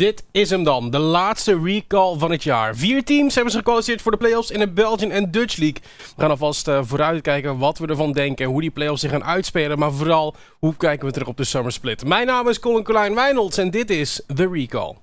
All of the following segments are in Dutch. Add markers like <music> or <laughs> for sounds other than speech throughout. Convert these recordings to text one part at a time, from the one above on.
Dit is hem dan, de laatste recall van het jaar. Vier teams hebben zich gekwalificeerd voor de playoffs in de Belgian en Dutch League. We gaan alvast uh, vooruitkijken wat we ervan denken en hoe die playoffs zich gaan uitspelen. Maar vooral, hoe kijken we terug op de Summer Split. Mijn naam is Colin Colijn Wijnolds en dit is The Recall.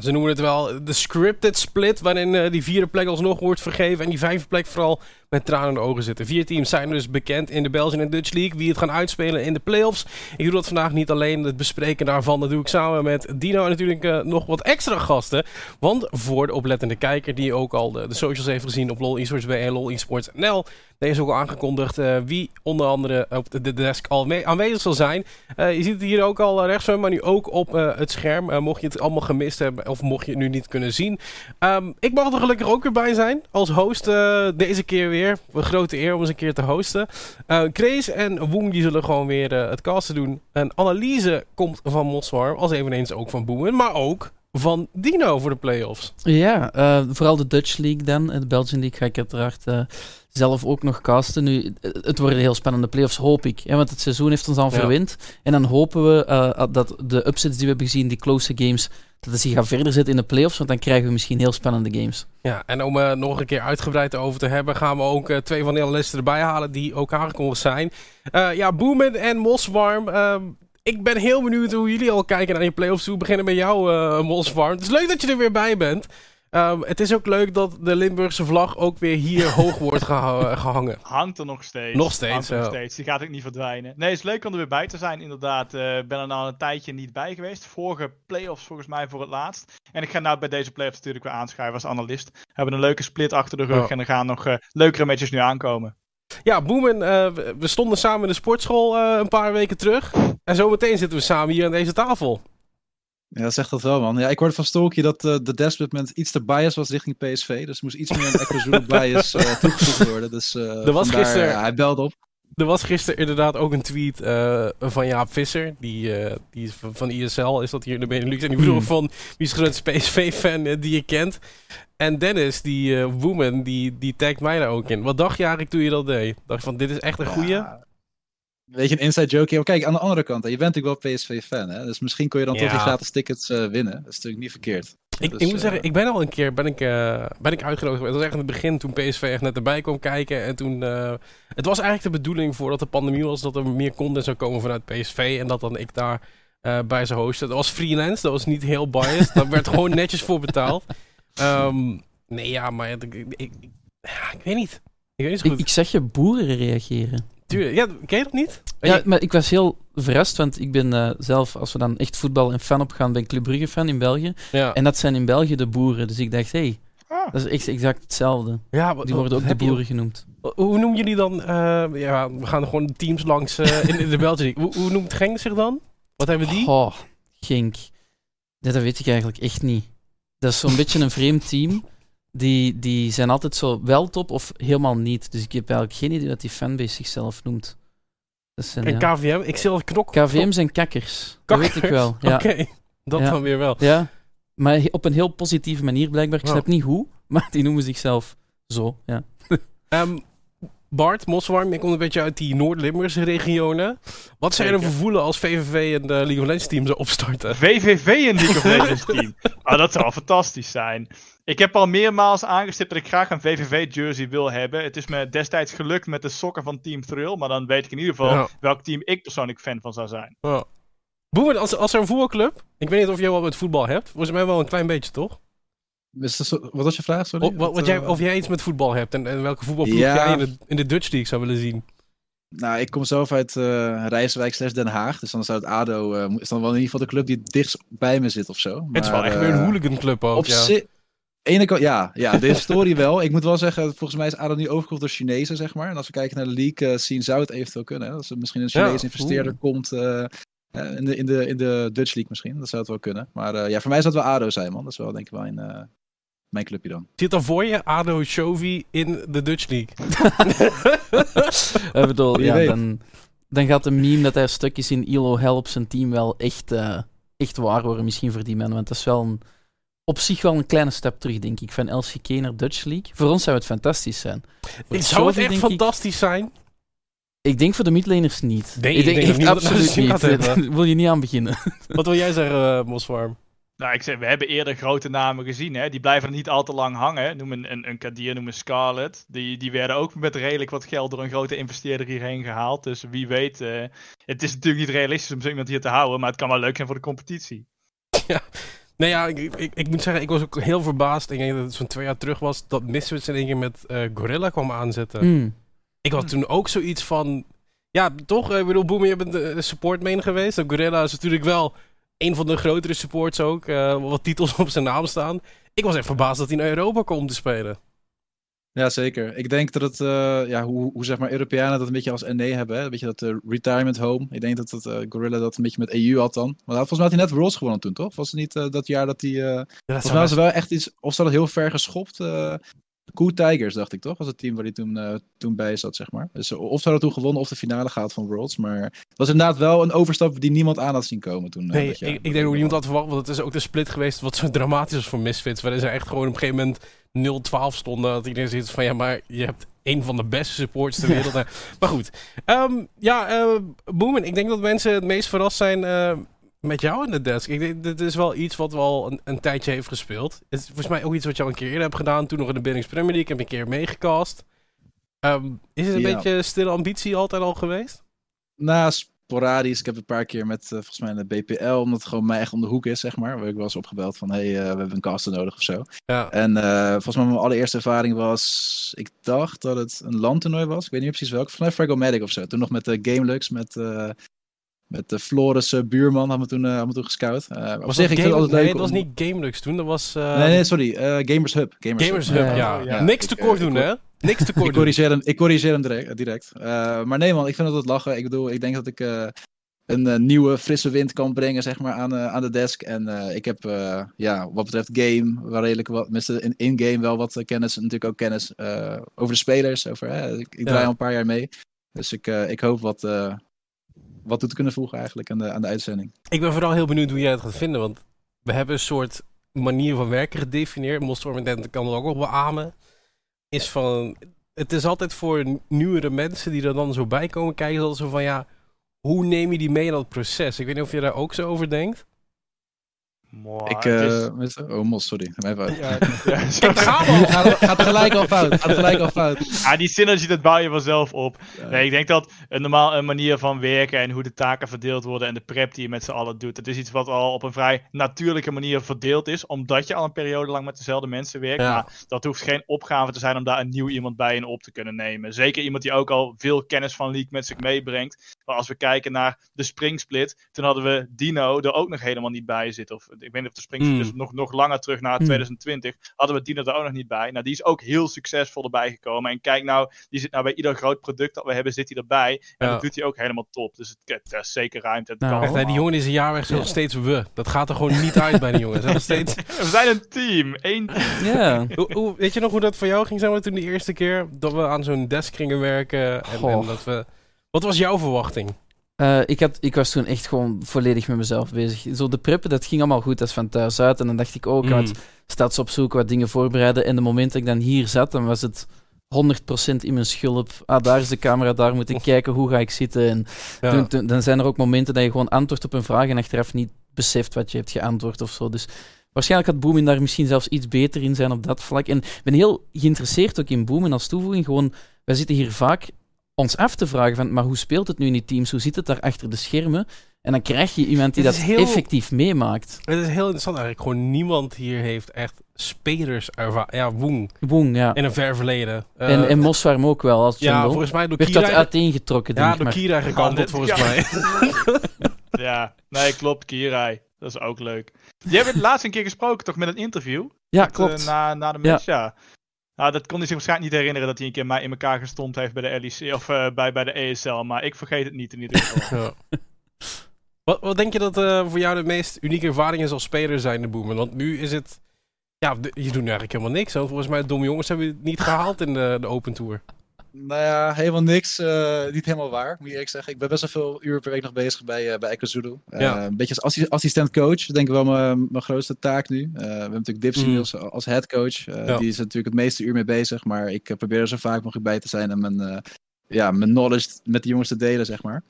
Ze noemen het wel de scripted split, waarin uh, die vierde plek alsnog wordt vergeven en die vijfde plek vooral met tranen in de ogen zitten. Vier teams zijn dus bekend in de Belgian en Dutch League, wie het gaan uitspelen in de playoffs. Ik doe dat vandaag niet alleen, het bespreken daarvan, dat doe ik samen met Dino en natuurlijk uh, nog wat extra gasten. Want voor de oplettende kijker die ook al de, de socials heeft gezien op LOL Esports en LOL NL, deze is ook al aangekondigd uh, wie onder andere op de, de desk al mee, aanwezig zal zijn. je ziet het hier ook al rechts maar nu ook op het scherm, mocht je het allemaal gemist hebben of mocht je het nu niet kunnen zien. Um, ik mag er gelukkig ook weer bij zijn. Als host uh, deze keer weer. Een grote eer om eens een keer te hosten. Uh, en Woong die zullen gewoon weer uh, het casten doen. Een analyse komt van Moswarm. Als eveneens ook van Boemen. Maar ook van Dino voor de playoffs. Ja, uh, vooral de Dutch League dan. De Belgian League ga ik uiteraard uh, zelf ook nog casten. Nu, het worden heel spannende playoffs, hoop ik. Ja, want het seizoen heeft ons al ja. verwend. En dan hopen we uh, dat de upsets die we hebben gezien, die close games, dat het zich gaat verder zetten in de playoffs. Want dan krijgen we misschien heel spannende games. Ja, en om er nog een keer uitgebreid over te hebben, gaan we ook twee van de analisten erbij halen die ook aangekondigd zijn. ja, Boomen en Moswarm ehm, ik ben heel benieuwd hoe jullie al kijken naar die playoffs. We beginnen met jou, Mosfarm. Het is leuk dat je er weer bij bent. Um, het is ook leuk dat de Limburgse vlag ook weer hier <laughs> hoog wordt geha gehangen. Hangt er nog steeds. Nog steeds, Hangt er nog steeds. Die gaat ook niet verdwijnen. Nee, het is leuk om er weer bij te zijn, inderdaad. Ik uh, ben er nou een tijdje niet bij geweest. Vorige playoffs volgens mij voor het laatst. En ik ga nou bij deze playoffs natuurlijk weer aanschuiven als analist. We hebben een leuke split achter de rug. Oh. En er gaan nog uh, leukere matches nu aankomen. Ja, Boemen, uh, we stonden samen in de sportschool uh, een paar weken terug. En zometeen zitten we samen hier aan deze tafel. Ja, zegt dat wel, man. Ja, ik hoorde van Stolkje dat uh, de Desperate iets te bias was richting PSV. Dus er moest iets meer een Equazulu <laughs> bias toegevoegd worden. Dus er was gisteren, hij belde op. Er was gisteren inderdaad ook een tweet van Jaap Visser. Die, die is van, van ISL, is dat hier in de Benelux. En die vroeg van, wie is de grootste PSV-fan die je kent? En Dennis, die uh, woman, die, die tagt mij daar ook in. Wat dacht je eigenlijk toen je dat deed? Dacht je van, dit is echt een goeie? Ja, weet je, een inside joke. Maar kijk, aan de andere kant, je bent natuurlijk wel PSV-fan, hè? Dus misschien kon je dan ja. toch die gratis tickets uh, winnen. Dat is natuurlijk niet verkeerd. Ik, dus, ik moet uh, zeggen, ik ben al een keer ben ik, uh, ben ik uitgenodigd geweest. Dat was echt in het begin, toen PSV echt net erbij kwam kijken. En toen, het was eigenlijk de bedoeling voordat de pandemie was, dat er meer content zou komen vanuit PSV. En dat dan ik daar bij zou hosten. Dat was freelance, dat was niet heel biased. Daar werd gewoon netjes voor betaald. Um, Nee, ja, maar ik, ik, ik, weet niet. Ik, weet niet goed. ik, zeg je boeren reageren. Tuurlijk, ja, ken je dat niet? Ja, je... maar ik was heel verrast, want ik ben uh, zelf, als we dan echt voetbal en fan opgaan, ben ik Club Brugge fan in België. Ja. En dat zijn in België de boeren. Dus ik dacht, hé, hey, ah. dat is echt exact hetzelfde. Ja, die worden ook de boeren je... genoemd. Hoe noemen jullie dan? Uh, ja, we gaan gewoon teams langs uh, in, in, de <laughs> België. hoe, hoe noemt Genk zich dan? Wat hebben die? Oh, Genk. Dat weet ik eigenlijk echt niet. Dat is zo'n <laughs> beetje een vreemd team die, die zijn altijd zo wel top of helemaal niet. Dus ik heb eigenlijk geen idee wat die fanbase zichzelf noemt. Zijn, en ja. KVM? Ik zelf knok. KVM zijn kakkers. kakkers. Dat weet ik wel. Ja. Oké, dat ja. dan weer wel. Ja, maar op een heel positieve manier blijkbaar. Ik snap niet hoe, <laughs> maar die noemen zichzelf zo. Ja. Um, Bart, Moswarm, ik kom een beetje uit die Noord-Limburgse regionen. Wat zijn er vervoelen als VVV en de League of Legends team opstarten? VVV en League of Legends team? <laughs> Ah, dat zou fantastisch zijn. Ik heb al meermaals aangestipt dat ik graag een VVV-jersey wil hebben. Het is me destijds gelukt met de sokken van Team Thrill. Maar dan weet ik in ieder geval ja. welk team ik persoonlijk fan van zou zijn. Ja. Boemen, als, als er een voetbalclub... Ik weet niet of jij wel met voetbal hebt. Volgens mij wel een klein beetje, toch? Wat was je vraag? Sorry? Of, wat, wat jij, of jij iets met voetbal hebt en, en welke voetbalploeg ja. jij in de, in de Dutch League zou willen zien? Nou, ik kom zelf uit uh, Rijswijk slash Den Haag. Dus dan zou het ADO... Uh, is dan wel in ieder geval de club die dichtst bij me zit of zo. Maar, het is wel echt uh, weer een hooligan club ook, op ja. Ene kant, ja, ja, de historie wel. Ik moet wel zeggen, volgens mij is ADO nu overgekocht door Chinezen, zeg maar. En als we kijken naar de league scene, zou het eventueel kunnen. Hè? Als er misschien een Chinese ja, investeerder oeh. komt in, de, in, de, in de Dutch League misschien, dat zou het wel kunnen. Maar ja, voor mij zou het wel ADO zijn, man. Dat is wel denk ik wel een, mijn clubje dan. Zit dan voor je ADO Shovi in de Dutch League? <laughs> ik bedoel, ja, dan, dan gaat de meme dat hij stuk is in ILO Help zijn team wel echt, echt waar worden misschien voor die man. Want dat is wel een op zich wel een kleine stap terug, denk ik, van LCK naar Dutch League. Voor ons zou het fantastisch zijn. Voor zou het echt fantastisch zijn? Ik denk voor de midlaners niet. Nee, ik denk, ik denk echt absoluut niet. <laughs> wil je niet aan beginnen. <laughs> Wat wil jij zeggen, uh, Moswarm? Nou, ik zeg, we hebben eerder grote namen gezien. Hè? Die blijven er niet al te lang hangen. Noem een, een, een Kadir, noem een Scarlet. Die, die werden ook met redelijk wat geld door een grote investeerder hierheen gehaald. Dus wie weet. Uh, het is natuurlijk niet realistisch om zo iemand hier te houden. Maar het kan wel leuk zijn voor de competitie. Ja, Nee, ja, ik, ik, ik, moet zeggen, ik was ook heel verbaasd. Ik denk dat het zo'n twee jaar terug was dat Misfits in één keer met uh, Gorilla kwam aanzetten. Hmm. Ik had toen ook zoiets van... Ja, toch? Ik bedoel, Boom, je bent de support main geweest. Gorilla is natuurlijk wel een van de grotere supports ook. Uh, wat titels op zijn naam staan. Ik was echt verbaasd dat hij naar Europa komt te spelen. Ja, zeker. Ik denk dat het, uh, ja, hoe, hoe zeg maar Europeanen dat een beetje als NE hebben. Hè? Een beetje dat uh, retirement home. Ik denk dat, dat uh, Gorilla dat een beetje met EU had dan. Maar volgens mij had hij net Worlds gewonnen toen, toch? Was het niet dat jaar dat hij... Ja, volgens mij was wel echt iets... Of ze hadden heel ver geschopt. Cool Tigers, dacht ik toch? Was het team waar hij toen, toen bij zat, zeg maar. Dus of ze hadden toen gewonnen of de finale gaat van Worlds. Maar het was inderdaad wel een overstap die niemand aan had zien komen toen. Nee, ik, ik denk ook niemand had verwacht. Want het is ook de split geweest wat zo <laughs> dramatisch was voor Misfits. Waarin ze echt gewoon op een gegeven moment 0-12 stonden. Dat iedereen zit van ja, maar je hebt een van de beste supports ter <laughs> wereld. maar goed. Um, ja, uh, Boomen, ik denk dat mensen het meest verrast zijn uh, met jou in de desk. Ik denk, dit is wel iets wat wel een, een, tijdje heeft gespeeld. Het is volgens mij ook iets wat je al een keer eerder hebt gedaan. Toen nog in de Binnings Premier League. Ik heb een keer meegecast. Um, is het een beetje stille ambitie altijd al geweest? Nou, sporadisch. Ik heb een paar keer met, uh, volgens mij, de BPL, omdat het gewoon mij echt om de hoek is, zeg maar. Waar ik wel eens opgebeld van, hey, uh, we hebben een caster nodig of zo. Ja. En uh, volgens mij mijn allereerste ervaring was, ik dacht dat het een landtoernooi was. Ik weet niet precies welke. Volgens mij Fragomatic of zo. Toen nog met de Gamelux, met... met de Floris buurman hadden we toen, uh, we toen gescout. Uh, was zeg, ik game, altijd nee, leuk het was niet Gamelux toen, dat was... Nee, nee, sorry. Gamers Hub. Gamers, Gamers Hub, Hub ja. ja. Niks te kort doen, hè? Niks <laughs> te kort ik corrigeer hem, ik corrigeer hem direct. direct. Uh, maar nee man, ik vind dat het lachen. Ik bedoel, ik denk dat ik uh, een uh, nieuwe, frisse wind kan brengen zeg maar, aan, aan de desk. En ik heb, ja, wat betreft game, waar redelijk wat, in in-game wel wat kennis. Natuurlijk ook kennis over de spelers. Over, ik, ik draai al een paar jaar mee. Dus ik, ik hoop wat, wat toe te kunnen voegen eigenlijk aan de, aan de uitzending. Ik ben vooral heel benieuwd hoe jij het gaat vinden. Want we hebben een soort manier van werken gedefinieerd. Mostorm kan het ook wel beamen is van. Het is altijd voor nieuwere mensen die er dan zo bij komen kijken. Dat zo van ja, hoe neem je die mee in dat proces? Ik weet niet of je daar ook zo over denkt ik, uh, oh, mos, sorry. Mijn fout. Ja, <laughs> ja, gaat, gaat gelijk al fout. Gaat gelijk al fout. Ja, die synergie, dat bouw je vanzelf op. Nee, ik denk dat een normaal een manier van werken en hoe de taken verdeeld worden en de prep die je met z'n allen doet, dat is iets wat al op een vrij natuurlijke manier verdeeld is, omdat je al een periode lang met dezelfde mensen werkt. Maar dat hoeft geen opgave te zijn om daar een nieuw iemand bij in op te kunnen nemen. Zeker iemand die ook al veel kennis van League met zich meebrengt. Maar als we kijken naar de springsplit, toen hadden we Dino er ook nog helemaal niet bij zitten. Of ik weet niet of de springsplit mm. is nog, nog langer terug naar 2020. Hmm. Hadden we Dino er ook nog niet bij. Nou, die is ook heel succesvol erbij gekomen. En kijk nou, die zit nou bij ieder groot product dat we hebben, zit hij erbij. En dat doet hij ook helemaal top. Dus het, het is zeker ruimte. Het nou, kan die jongen is een jaar weg, nog steeds we. Dat gaat er gewoon niet uit bij die jongens. Steeds... <laughs> we zijn een team. Eén Ja. <laughs> hoe, weet je nog hoe dat voor jou ging zijn toen de eerste keer dat we aan zo'n desk gingen werken? En, en dat we... Wat was jouw verwachting? Uh, ik, had, ik was toen echt gewoon volledig met mezelf bezig. Zo de preppen, dat ging allemaal goed. Dat is van thuis uit. En dan dacht ik ook, mm. wat stads opzoeken, wat dingen voorbereiden. En de moment dat ik dan hier zat, dan was het 100% in mijn schulp. Ah, daar is de camera, daar moet ik kijken, hoe ga ik zitten. En dan zijn er ook momenten dat je gewoon antwoordt op een vraag en achteraf niet beseft wat je hebt geantwoord of zo. Dus waarschijnlijk had Boomin daar misschien zelfs iets beter in zijn op dat vlak. En ik ben heel geïnteresseerd ook in Boomin als toevoeging. Gewoon, wij zitten hier vaak ons af te vragen van, maar hoe speelt het nu in die teams? Hoe zit het daar achter de schermen? En dan krijg je iemand die dat effectief meemaakt. Het is heel interessant eigenlijk. Gewoon niemand hier heeft echt spelers ervaren. Ja, Woeng. Woeng, ja. In een ver verleden. Uh, en, en Moswarm ook wel. Als ja, volgens mij door Werd Kira... dat uiteengetrokken, Ja, door Kira gekanteld volgens mij. <laughs> ja, nee, klopt. Kira. Dat is ook leuk. Jij hebt het laatst een keer gesproken, toch, met een interview? Ja, met, klopt. Uh, na, na de match, ja. Nou, dat kon hij zich waarschijnlijk niet herinneren dat hij een keer mij in elkaar gestompt heeft bij de LEC of uh, bij, bij de ESL. Maar ik vergeet het niet in ieder geval. <laughs> Wat, wat denk je dat uh, voor jou de meest unieke ervaring is als speler zijn, de Boemen? Want nu is het... Ja, je doet eigenlijk helemaal niks. Volgens mij, domme jongens hebben het niet gehaald in de Open Tour. Nou ja, helemaal niks. Uh, niet helemaal waar, moet je eerlijk zeggen. Ik ben best wel veel uur per week nog bezig bij, uh, bij. Uh, ja. Een beetje als assistent coach, denk ik wel mijn, mijn grootste taak nu. we hebben natuurlijk Dipsy mm. als, als head coach. Ja. Die is natuurlijk het meeste uur mee bezig. Maar ik probeer er zo vaak mogelijk bij te zijn en mijn, ja, mijn knowledge met de jongens te delen, zeg maar.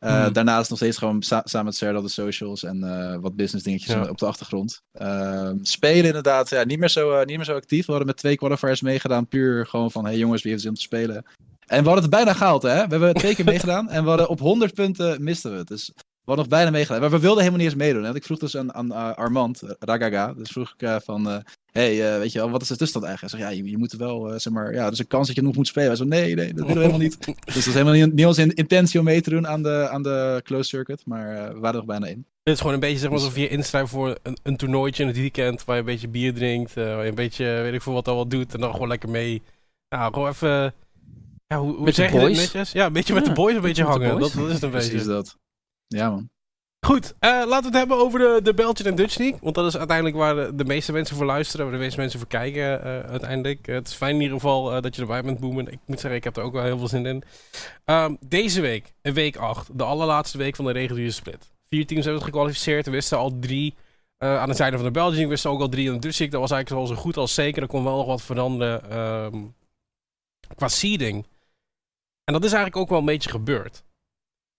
Uh, hmm. Daarnaast nog steeds gewoon sa samen met Serdal de socials en uh, wat business dingetjes op de achtergrond. Uh, spelen inderdaad, ja, niet, meer zo, eh, niet meer zo actief. We hadden met twee qualifiers meegedaan, puur gewoon van, hey jongens, wie heeft zin om te spelen? En we hadden het bijna gehaald, hè? We hebben twee keer <laughs> meegedaan en we hadden op 100 punten misten we het. Dus hadden nog bijna meegedaan. Maar we wilden helemaal niet eens meedoen. En ik vroeg dus aan, aan Armand, Ragaga, dus vroeg ik van, hey, uh, weet je wel, wat is de tussenstand eigenlijk? Hij zegt, ja, je, je moet wel, uh, zeg maar, ja, er is een kans dat je nog moet spelen. Hij zei, nee, nee, dat willen we helemaal niet. <laughs> dus dat is helemaal niet, niet onze intentie om mee te doen aan de, aan de closed circuit, maar uh, we waren er nog bijna in. Het is gewoon een beetje zeg maar, alsof je inschrijft voor een, een toernooitje in het weekend, waar je een beetje bier drinkt, waar je een beetje, weet ik veel wat al wat doet, en dan gewoon lekker mee, nou, gewoon even... Ja, hoe, hoe zeg je dit netjes? Ja, een beetje met de boys een beetje hangen. Dat, dat, is het een beetje. Precies dat. Ja, man. Goed, uh, laten we het hebben over de, de en Dutch League. Want dat is uiteindelijk waar de, meeste mensen voor luisteren. Waar de meeste mensen voor kijken uh, uiteindelijk. Uh, het is fijn in ieder geval dat je erbij bent, Boemen. Ik moet zeggen, ik heb er ook wel heel veel zin in. Um, deze week, week 8, de allerlaatste week van de reguliere split. Vier teams hebben het gekwalificeerd. We wisten al drie aan de zijde van de Belgian. We wisten ook al drie aan de Dutch League. Dat was eigenlijk zo goed als zeker. Er kon wel nog wat veranderen um, qua seeding. En dat is eigenlijk ook wel een beetje gebeurd.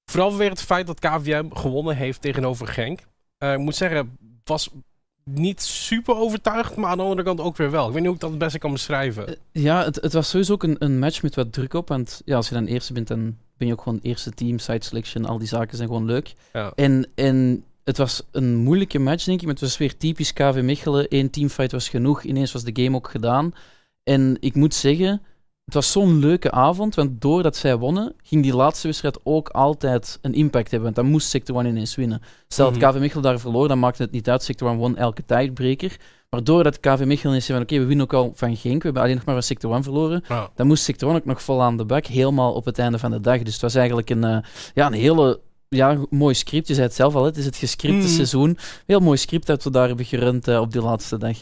Vooral vanwege het feit dat KVM gewonnen heeft tegenover Genk. Uh, ik moet zeggen, was niet super overtuigd, maar aan de andere kant ook weer wel. Ik weet niet hoe ik dat het beste kan beschrijven. Uh, ja, het, het, was sowieso ook een, een, match met wat druk op. Want ja, als je dan eerste bent, dan ben je ook gewoon eerste team, side selection, al die zaken zijn gewoon leuk. Ja. En, en het was een moeilijke match, denk ik. Maar het was weer typisch KV Mechelen. Eén teamfight was genoeg. Ineens was de game ook gedaan. En ik moet zeggen, het was zo'n leuke avond, want doordat zij wonnen, ging die laatste wedstrijd ook altijd een impact hebben. Want dan moest Sector 1 ineens winnen. Stel dat mm KV Mechelen daar verloor, dan maakte het niet uit. Sector 1 won elke tijdbreker. Maar doordat KV Mechelen ineens zei van oké, we winnen ook al van Genk, we hebben alleen nog maar van Sector 1 verloren, dan moest Sector 1 ook nog vol aan de bak, helemaal op het einde van de dag. Dus het was eigenlijk een, uh, ja, een hele ja, mooi script. Je zei het zelf al, het is het gescripte mm. seizoen. Heel mooi script dat we daar hebben gerund uh, op die laatste dag.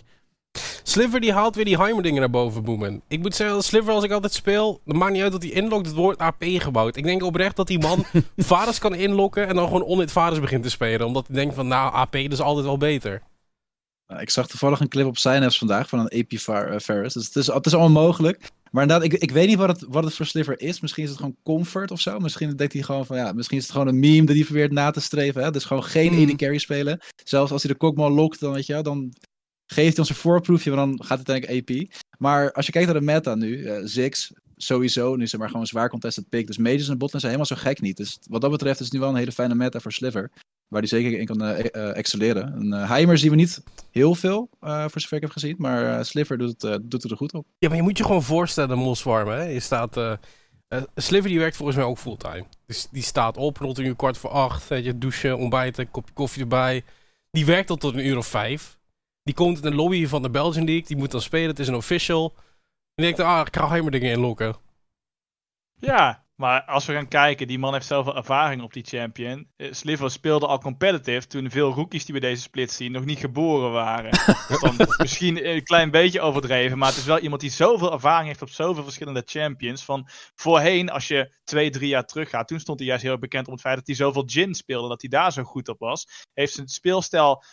Sliver die haalt weer die Heimer-dingen naar boven, Boemen. Ik moet zeggen, Sliver als ik altijd speel, dan maakt niet uit dat hij inlokt, het woord AP gebouwd. Ik denk oprecht dat die man <laughs> vaders kan inlokken en dan gewoon onhit vaders begint te spelen. Omdat hij denkt van, nou, AP is altijd wel beter. Ik zag toevallig een clip op Synapse vandaag van een AP uh, Ferris. Dus het is, het is allemaal mogelijk. Maar inderdaad, ik, ik weet niet wat het, wat het voor Sliver is. Misschien is het gewoon comfort of zo. Misschien denkt hij gewoon van ja, misschien is het gewoon een meme dat hij probeert na te streven. Hè? Dus gewoon geen mm. carry spelen. Zelfs als hij de kokmal lokt, dan weet je, dan geeft ons een voorproefje, maar dan gaat het uiteindelijk AP. Maar als je kijkt naar de meta nu, uh, sowieso, nu zeg maar gewoon een zwaar contested pick. Dus mages en botlane zijn helemaal zo gek niet. Dus wat dat betreft is het nu wel een hele fijne meta voor Sliver. Waar die zeker in kan uh, excelleren. En uh, Heimer zien we niet heel veel, voor zover ik heb gezien. Maar Sliver doet het, doet het er goed op. Ja, maar je moet je gewoon voorstellen, Moswarm. Hè? Je staat... Sliver die werkt volgens mij ook fulltime. Dus die staat op rond een uur kwart voor acht. Je, douchen, ontbijten, kopje koffie erbij. Die werkt tot een uur of vijf. Die komt in de lobby van de Belgian League. Die moet dan spelen. Het is een official. En ik denk, ah, ik ga Heimer dingen inlokken. Ja, maar als we gaan kijken, die man heeft zoveel ervaring op die champion. Eh, Sliver speelde al competitive toen veel rookies die we deze split zien nog niet geboren waren. <laughs> dan misschien een klein beetje overdreven, maar het is wel iemand die zoveel ervaring heeft op zoveel verschillende champions. Van voorheen, als je twee, drie jaar terug gaat, toen stond hij juist heel bekend om het feit dat hij zoveel Jin speelde, dat hij daar zo goed op was. Heeft zijn speelstijl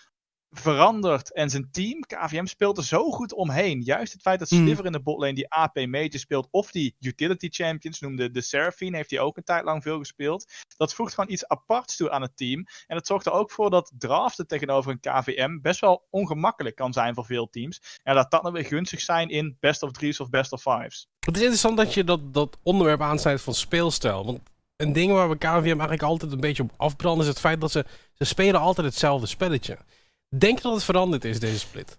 veranderd en zijn team, KVM, speelt er zo goed omheen. Juist het feit dat hmm. Sliver in de botlane die AP Major speelt, of die Utility Champions noemde de Seraphine, heeft hij ook een tijd lang veel gespeeld. Dat voegt gewoon iets aparts toe aan het team. En het zorgt er ook voor dat draften tegenover een KVM best wel ongemakkelijk kan zijn voor veel teams. En dat dat dan weer gunstig zijn in best of threes of best of fives. Het is interessant dat je dat, dat onderwerp aansnijdt van speelstijl. Want een ding waar we KVM eigenlijk altijd een beetje op afbranden is het feit dat ze, ze spelen altijd hetzelfde spelletje. Denk dat het veranderd is, deze split?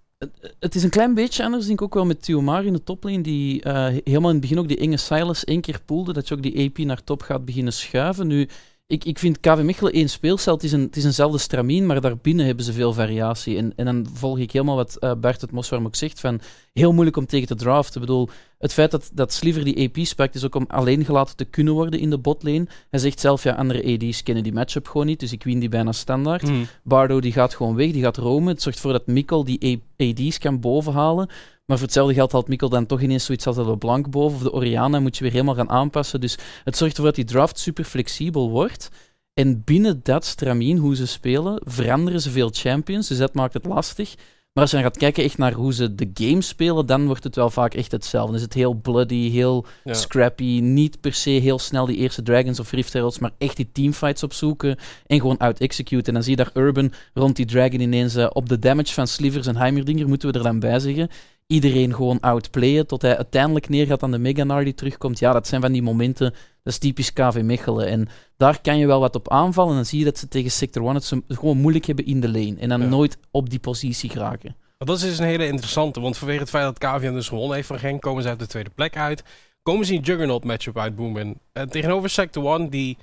Het is een klein beetje anders, denk ik ook wel met Tiomar in de toplane, die uh, helemaal in het begin ook die enge Silas één keer poelde, dat je ook die AP naar top gaat beginnen schuiven. Nu, ik, ik vind KV Mechelen één speelcel, het is, een, het is eenzelfde stramien, maar daarbinnen hebben ze veel variatie. En, en dan volg ik helemaal wat uh, Bert het Moswarm ook zegt, van heel moeilijk om tegen te draften. Ik bedoel, het feit dat, dat Sliver die AP spekt is ook om alleen gelaten te kunnen worden in de botlane. Hij zegt zelf, ja, andere AD's kennen die matchup gewoon niet, dus ik win die bijna standaard. Hmm. Bardo die gaat gewoon weg, die gaat romen. Het zorgt ervoor dat Mikkel die AD's kan bovenhalen. Maar voor hetzelfde geld haalt Mikkel dan toch ineens zoiets als de LeBlanc boven of de Oriana. Moet je weer helemaal gaan aanpassen. Dus het zorgt ervoor dat die draft super flexibel wordt. En binnen dat stramien, hoe ze spelen, veranderen ze veel champions. Dus dat maakt het lastig. Maar als je dan gaat kijken echt naar hoe ze de game spelen, dan wordt het wel vaak echt hetzelfde. Dan is het heel bloody, heel Ja. scrappy. Niet per se heel snel die eerste Dragons of Rift Heralds, maar echt die teamfights opzoeken en gewoon out-execute. En dan zie je daar Urban rond die Dragon ineens eh, op de damage van Slivers en Heimerdinger, moeten we er dan bij zeggen. Iedereen gewoon outplayen tot hij uiteindelijk neergaat aan de Meganar die terugkomt. Ja, dat zijn van die momenten, dat is typisch KV Mechelen. En daar kan je wel wat op aanvallen. En dan zie je dat ze tegen Sector 1 het ze gewoon moeilijk hebben in de lane. En dan Ja. nooit op die positie geraken. Dat is dus een hele interessante, want vanwege het feit dat KVM dus gewonnen heeft van Genk, komen ze uit de tweede plek uit. Komen ze in Juggernaut matchup uit Boomin. Uh, tegenover Sector 1, die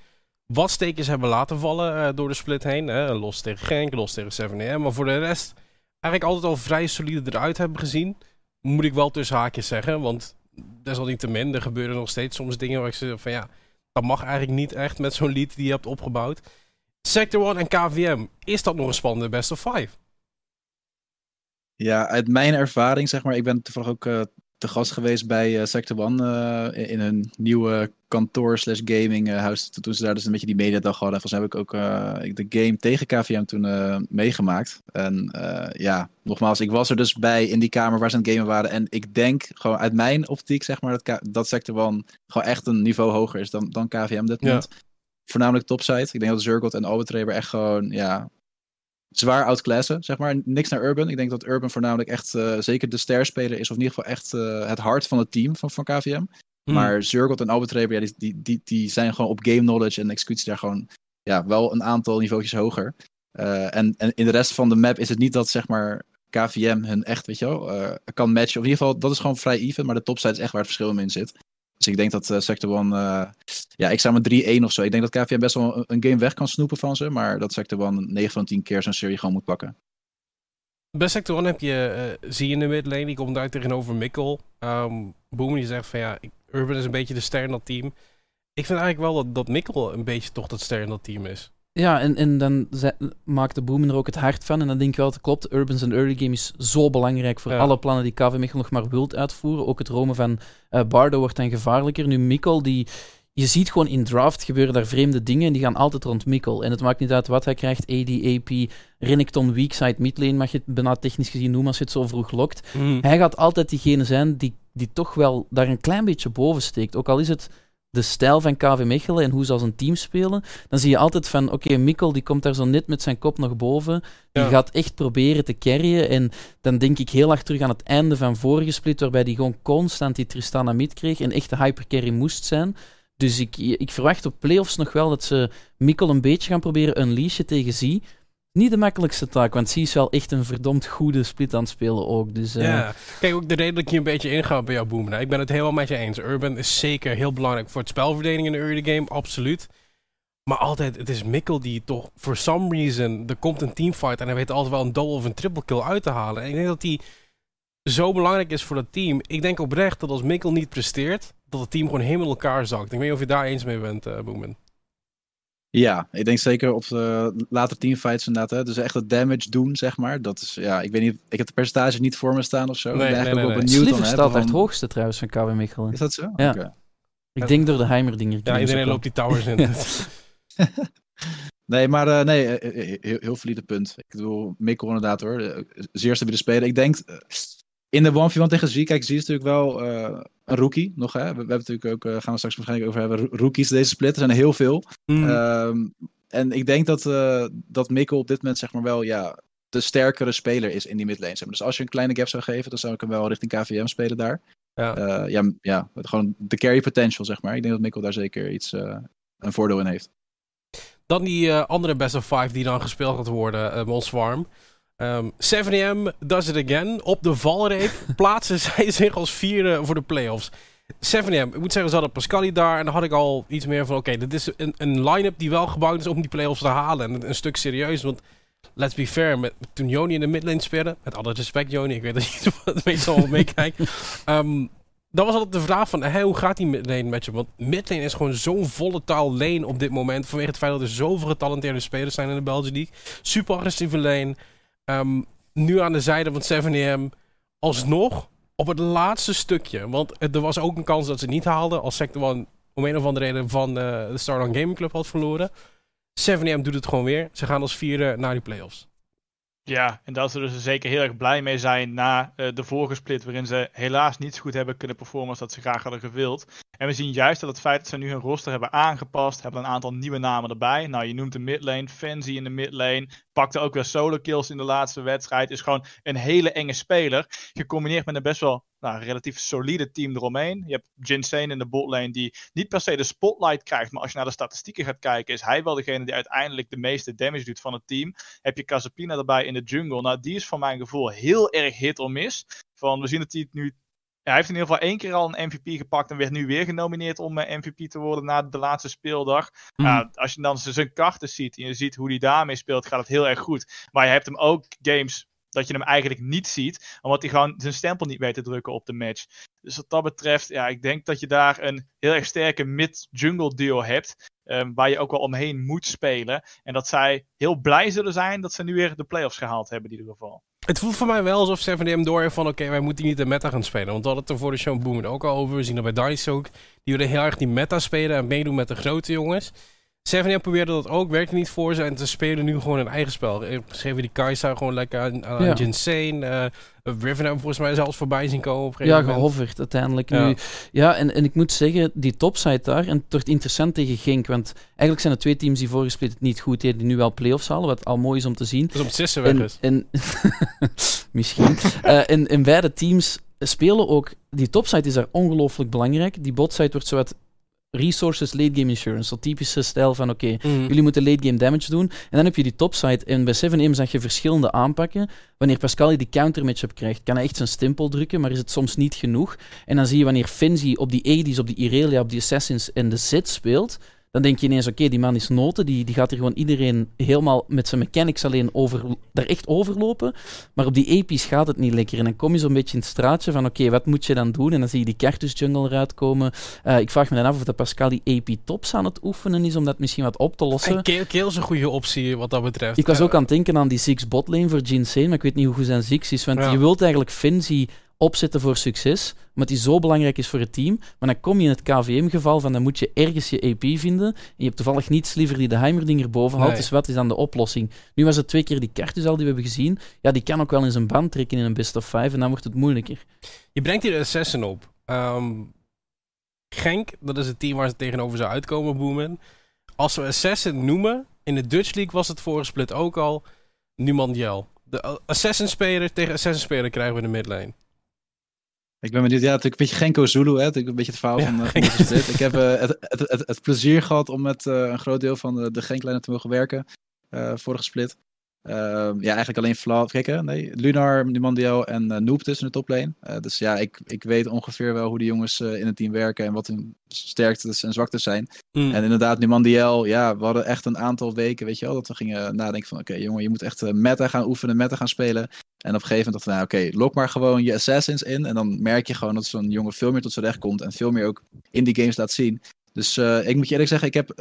wat stekens hebben laten vallen eh, door de split heen. hè. los tegen Genk, los tegen 7am. Maar voor de rest eigenlijk altijd al vrij solide eruit hebben gezien. Moet ik wel tussen haakjes zeggen, want desalniettemin, er gebeuren nog steeds soms dingen waar ik zeg van ja, dat mag eigenlijk niet echt met zo'n lead die je hebt opgebouwd. Sector 1 en KVM, is dat nog een spannende best of 5? Ja, uit mijn ervaring, zeg maar, ik ben toevallig ook eh, te gast geweest bij eh, Sector One eh, in- een nieuwe kantoor slash gaming eh, huis. Toen- ze daar dus een beetje die mediadag hadden. Volgens mij heb ik ook de game tegen KVM toen meegemaakt. En ja, nogmaals, ik was er dus bij in die kamer waar ze aan het gamen waren. En ik denk gewoon uit mijn optiek, zeg maar, dat, dat Sector One gewoon echt een niveau hoger is dan, dan KVM dit Ja. moment. Voornamelijk topside. Ik denk dat Zurgot en Albertraber echt gewoon, ja, zwaar outclassen, zeg maar. Niks naar Urban. Ik denk dat Urban voornamelijk echt eh, zeker de sterspeler is. Of in ieder geval echt eh, het hart van het team van, van KVM. Hmm. Maar Zurgot en Albertraber, ja, die, die, die, die zijn gewoon op game knowledge en executie daar gewoon ja, wel een aantal niveautjes hoger. Eh, en, en in de rest van de map is het niet dat, zeg maar, KVM hun echt, weet je wel, kan matchen. Of in ieder geval, dat is gewoon vrij even. Maar de topside is echt waar het verschil in zit. Dus ik denk dat eh, Sector 1, eh, ja, ik sta met 3-1 of zo. Ik denk dat KVM best wel een, game weg kan snoepen van ze. Maar dat Sector 1 9 van 10 keer zo'n serie gewoon moet pakken. Bij sector 1 heb je uh, Zie in de midlane, die komt daar tegenover Mikkel. Um, Boom die zegt van ja, Urban is een beetje de ster in team. Ik vind eigenlijk wel dat, dat Mikkel een beetje toch dat ster in dat team is. Ja, en, en dan ze- maakt de Boomen er ook het hart van. En dan denk ik wel, dat het klopt. Urban's en early game is zo belangrijk voor Ja. alle plannen die KV Mechelen nog maar wilt uitvoeren. Ook het romen van eh, Bardo wordt dan gevaarlijker. Nu, Mikkel, die, je ziet gewoon in draft gebeuren daar vreemde dingen. En die gaan altijd rond Mikkel. En het maakt niet uit wat hij krijgt. AD, AP, Renekton, weakside, midlane mag je het bijna technisch gezien noemen als je het zo vroeg lokt. Hij gaat altijd diegene zijn die, die toch wel daar een klein beetje boven steekt. Ook al is het de stijl van KV Mechelen en hoe ze als een team spelen, dan zie je altijd van, oké, Mikkel die komt daar zo net met zijn kop nog boven. Die Ja. gaat echt proberen te carryen. En dan denk ik heel erg terug aan het einde van vorige split, waarbij hij gewoon constant die Tristana mid kreeg en echt de hypercarry moest zijn. Dus ik, ik verwacht op playoffs nog wel dat ze Mikkel een beetje gaan proberen unleashen tegen Zee. Niet de makkelijkste taak, want Zee is wel echt een verdomd goede split aan het spelen ook. Dus, eh, Ja, kijk, ook de reden dat ik een beetje inga bij jou. Nou, ik ben het helemaal met je eens. Urban is zeker heel belangrijk voor het spelverdeling in de early game, absoluut. Maar altijd, het is Mikkel die toch, for some reason, er komt een teamfight en hij weet altijd wel een double of een triple kill uit te halen. En ik denk dat die zo belangrijk is voor dat team. Ik denk oprecht dat als Mikkel niet presteert, dat het team gewoon helemaal elkaar zakt. Ik weet niet of je daar eens mee bent, uh, Boeman. Ja, ik denk zeker op de latere teamfights inderdaad. Hè. Dus echt het damage doen, zeg maar. Dat is, ja, ik weet niet, ik heb de percentage niet voor me staan of zo. Nee, ik ben nee, eigenlijk nee, ook nee. Sliver staat het hoogste trouwens van KW Mechelen. Is dat zo? Ja. Oké. Ik denk door de Heimerdinger. Ja, iedereen loopt die towers in. <laughs> Nee, maar eh, nee, eh, eh, heel, heel valide punt. Ik bedoel, Mikkel inderdaad hoor. Zeer stabiele speler. Ik denk, in de 1v1 tegen Zee, kijk, Zee is natuurlijk wel eh, een rookie nog. Hè? We, we hebben natuurlijk ook, eh, gaan we straks waarschijnlijk over hebben, ro- rookies deze split. Er zijn er heel veel. Hmm. Ehm, en ik denk dat, eh, dat Mikkel op dit moment zeg maar wel ja, de sterkere speler is in die midlane. Zeg maar. Dus als je een kleine gap zou geven, dan zou ik hem wel richting KVM spelen daar. Ja. Ja, ja, gewoon de carry potential, zeg maar. Ik denk dat Mikkel daar zeker iets, een voordeel in heeft. Dan die andere best of five die dan gespeeld gaat worden, uh, Monswarm. Um, 7am does it again. Op de valreep <laughs> plaatsen zij zich als vierde voor de playoffs. 7am, ik moet zeggen, ze hadden Pascali daar. En dan had ik al iets meer van, oké, dit is een, een line-up die wel gebouwd is om die playoffs te halen. En een, stuk serieus, want let's be fair, met, toen Joni in de midlane speelde, met alle respect Joni, ik weet dat je het meestal meekijkt. <laughs> Um, dat was altijd de vraag van, hè, hoe gaat die midlane matchup? Want midlane is gewoon zo'n volatile lane op dit moment. Vanwege het feit dat er zoveel getalenteerde spelers zijn in de Belgische League. Super agressieve lane. Ehm, nu aan de zijde van 7am. Alsnog op het laatste stukje. Want er was ook een kans dat ze niet haalden. Als Sector One om een of andere reden van uh, de Stardom Gaming Club had verloren. 7am doet het gewoon weer. Ze gaan als vierde naar die playoffs. Ja, en zullen ze zeker heel erg blij mee zijn na uh, de vorige split, waarin ze helaas niet zo goed hebben kunnen performen als dat ze graag hadden gewild. En we zien juist dat het feit dat ze nu hun roster hebben aangepast, hebben een aantal nieuwe namen erbij. Nou, je noemt de midlane, Fancy in de midlane, pakte ook weer solo kills in de laatste wedstrijd. Is gewoon een hele enge speler, gecombineerd met een best wel nou, relatief solide team eromheen. Je hebt Jinsane in de botlane die niet per se de spotlight krijgt, maar als je naar de statistieken gaat kijken, is hij wel degene die uiteindelijk de meeste damage doet van het team. Heb je Casapina erbij in de jungle. Nou, die is voor mijn gevoel heel erg hit or miss. Van, we zien dat hij het nu hij heeft in ieder geval één keer al een MVP gepakt en werd nu weer genomineerd om eh, MVP te worden na de laatste speeldag. Mm. als je dan zijn karten ziet en je ziet hoe hij daarmee speelt, gaat het heel erg goed. Maar je hebt hem ook games dat je hem eigenlijk niet ziet, omdat hij gewoon zijn stempel niet weet te drukken op de match. Dus wat dat betreft, ja, ik denk dat je daar een heel erg sterke mid-jungle duo hebt, um, waar je ook wel omheen moet spelen. En dat zij heel blij zullen zijn dat ze nu weer de playoffs gehaald hebben in ieder geval. Het voelt voor mij wel alsof 7DM door van oké, wij moeten niet de meta gaan spelen. Want we hadden het er voor de show Boom ook al over. We zien dat bij Dice ook. Die willen heel erg die meta spelen en meedoen met de grote jongens. Seven probeerde dat ook, werkte niet voor ze en ze spelen nu gewoon een eigen spel. Ze geven die Kai'Sa gewoon lekker aan, aan ja. Jinsane. Uh, Riven hebben volgens mij zelfs voorbij zien komen op Ja, gehoverd uiteindelijk ja. nu. Ja, en, en ik moet zeggen, die topside daar, en het wordt interessant tegen Genk, want eigenlijk zijn er twee teams die voorgesplit het niet goed deden, die nu wel play-offs halen, wat al mooi is om te zien. Is om Sissen weg is. En, <laughs> misschien. uh, en, en beide teams spelen ook, die topside is daar ongelooflijk belangrijk. Die botside wordt zowat resources late game insurance. Zo typische stijl van oké, mhm. jullie moeten late game damage doen. En dan heb je die topside. En bij 7M zag je verschillende aanpakken. Wanneer Pascal die counter matchup krijgt, kan hij echt zijn stempel drukken, maar is het soms niet genoeg. En dan zie je wanneer Finzi op die Aedis, op die Irelia, op die Assassins en de Zit speelt, dan denk je ineens, oké, die man is noten, die, die gaat er gewoon iedereen helemaal met zijn mechanics alleen over, daar echt overlopen. Maar op die epi's gaat het niet lekker. En dan kom je zo'n beetje in het straatje van, oké, wat moet je dan doen? En dan zie je die Cartus Jungle eruit komen. Uh, ik vraag me dan af of de Pascal die AP tops aan het oefenen is, om dat misschien wat op te lossen. En Keel, is een goede optie, wat dat betreft. Ik was ook aan het denken aan die Six botlane voor Jinsane, maar ik weet niet hoe goed zijn Six is. Want je wilt eigenlijk Finzi opzetten voor succes, omdat die zo belangrijk is voor het team. Maar dan kom je in het KVM-geval van dan moet je ergens je AP vinden. En je hebt toevallig niets liever die de Heimerdinger boven haalt. Dus wat is dan de oplossing? Nu was het twee keer die Cartus al die we hebben gezien. Ja, die kan ook wel in zijn band trekken in een best of five en dan wordt het moeilijker. Je brengt hier de Assassin op. Um, Genk, dat is het team waar ze tegenover zou uitkomen, Boomen. Als we Assassin noemen, in de Dutch League was het vorige split ook al, Numandiel. De Assassin-speler tegen Assassin-speler krijgen we in de midlane. Ik ben benieuwd, ja, natuurlijk een beetje Genko Zulu, hè, een beetje het verhaal van, uh, van Ik heb uh, het, het, het, het, plezier gehad om met uh, een groot deel van de, de Genklijnen te mogen werken, vorige split. Ehm, ja, eigenlijk alleen kijk nee, Lunar, Numandiel en uh, Noob tussen de toplane. Uh, dus ja, ik, ik weet ongeveer wel hoe de jongens in het team werken en wat hun sterktes en zwaktes zijn. Mm. En inderdaad, Numandiel, ja, we hadden echt een aantal weken, weet je wel, dat we gingen nadenken van, oké jongen, je moet echt meta gaan oefenen, meta gaan spelen. En op een gegeven moment dacht ik, nou oké, lok maar gewoon je assassins in. En dan merk je gewoon dat zo'n jongen veel meer tot zijn recht komt. En veel meer ook in die games laat zien. Dus uh, ik moet je eerlijk zeggen, ik heb uh,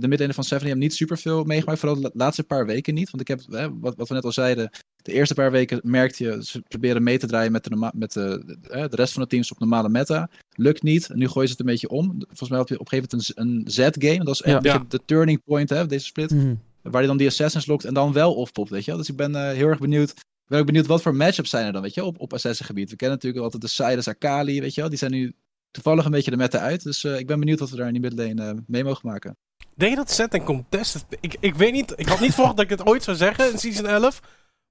de midden van Seven niet super veel meegemaakt. Vooral de laatste paar weken niet. Want ik heb, hè, wat, wat we net al zeiden, de eerste paar weken merkte je, ze proberen mee te draaien met, de, met de, de, de rest van de teams op normale meta. Lukt niet. En nu gooien ze het een beetje om. Volgens mij heb je op een gegeven moment een, een Z-game. Dat is ja, ja. de turning point, hè, deze split. Mm Waar je dan die assassins lokt en dan wel off-popt, weet je Dus ik ben uh, heel erg benieuwd ik ben ook benieuwd wat voor matchups zijn er dan, weet je, op, op Assassin gebied. We kennen natuurlijk altijd de Siders, Akali, weet je wel. Die zijn nu toevallig een beetje de meta uit. Dus uh, ik ben benieuwd wat we daar in die midlane uh, mee mogen maken. Denk je dat Set en Contested... Ik, ik weet niet, ik had niet verwacht dat ik het ooit zou zeggen in Season 11.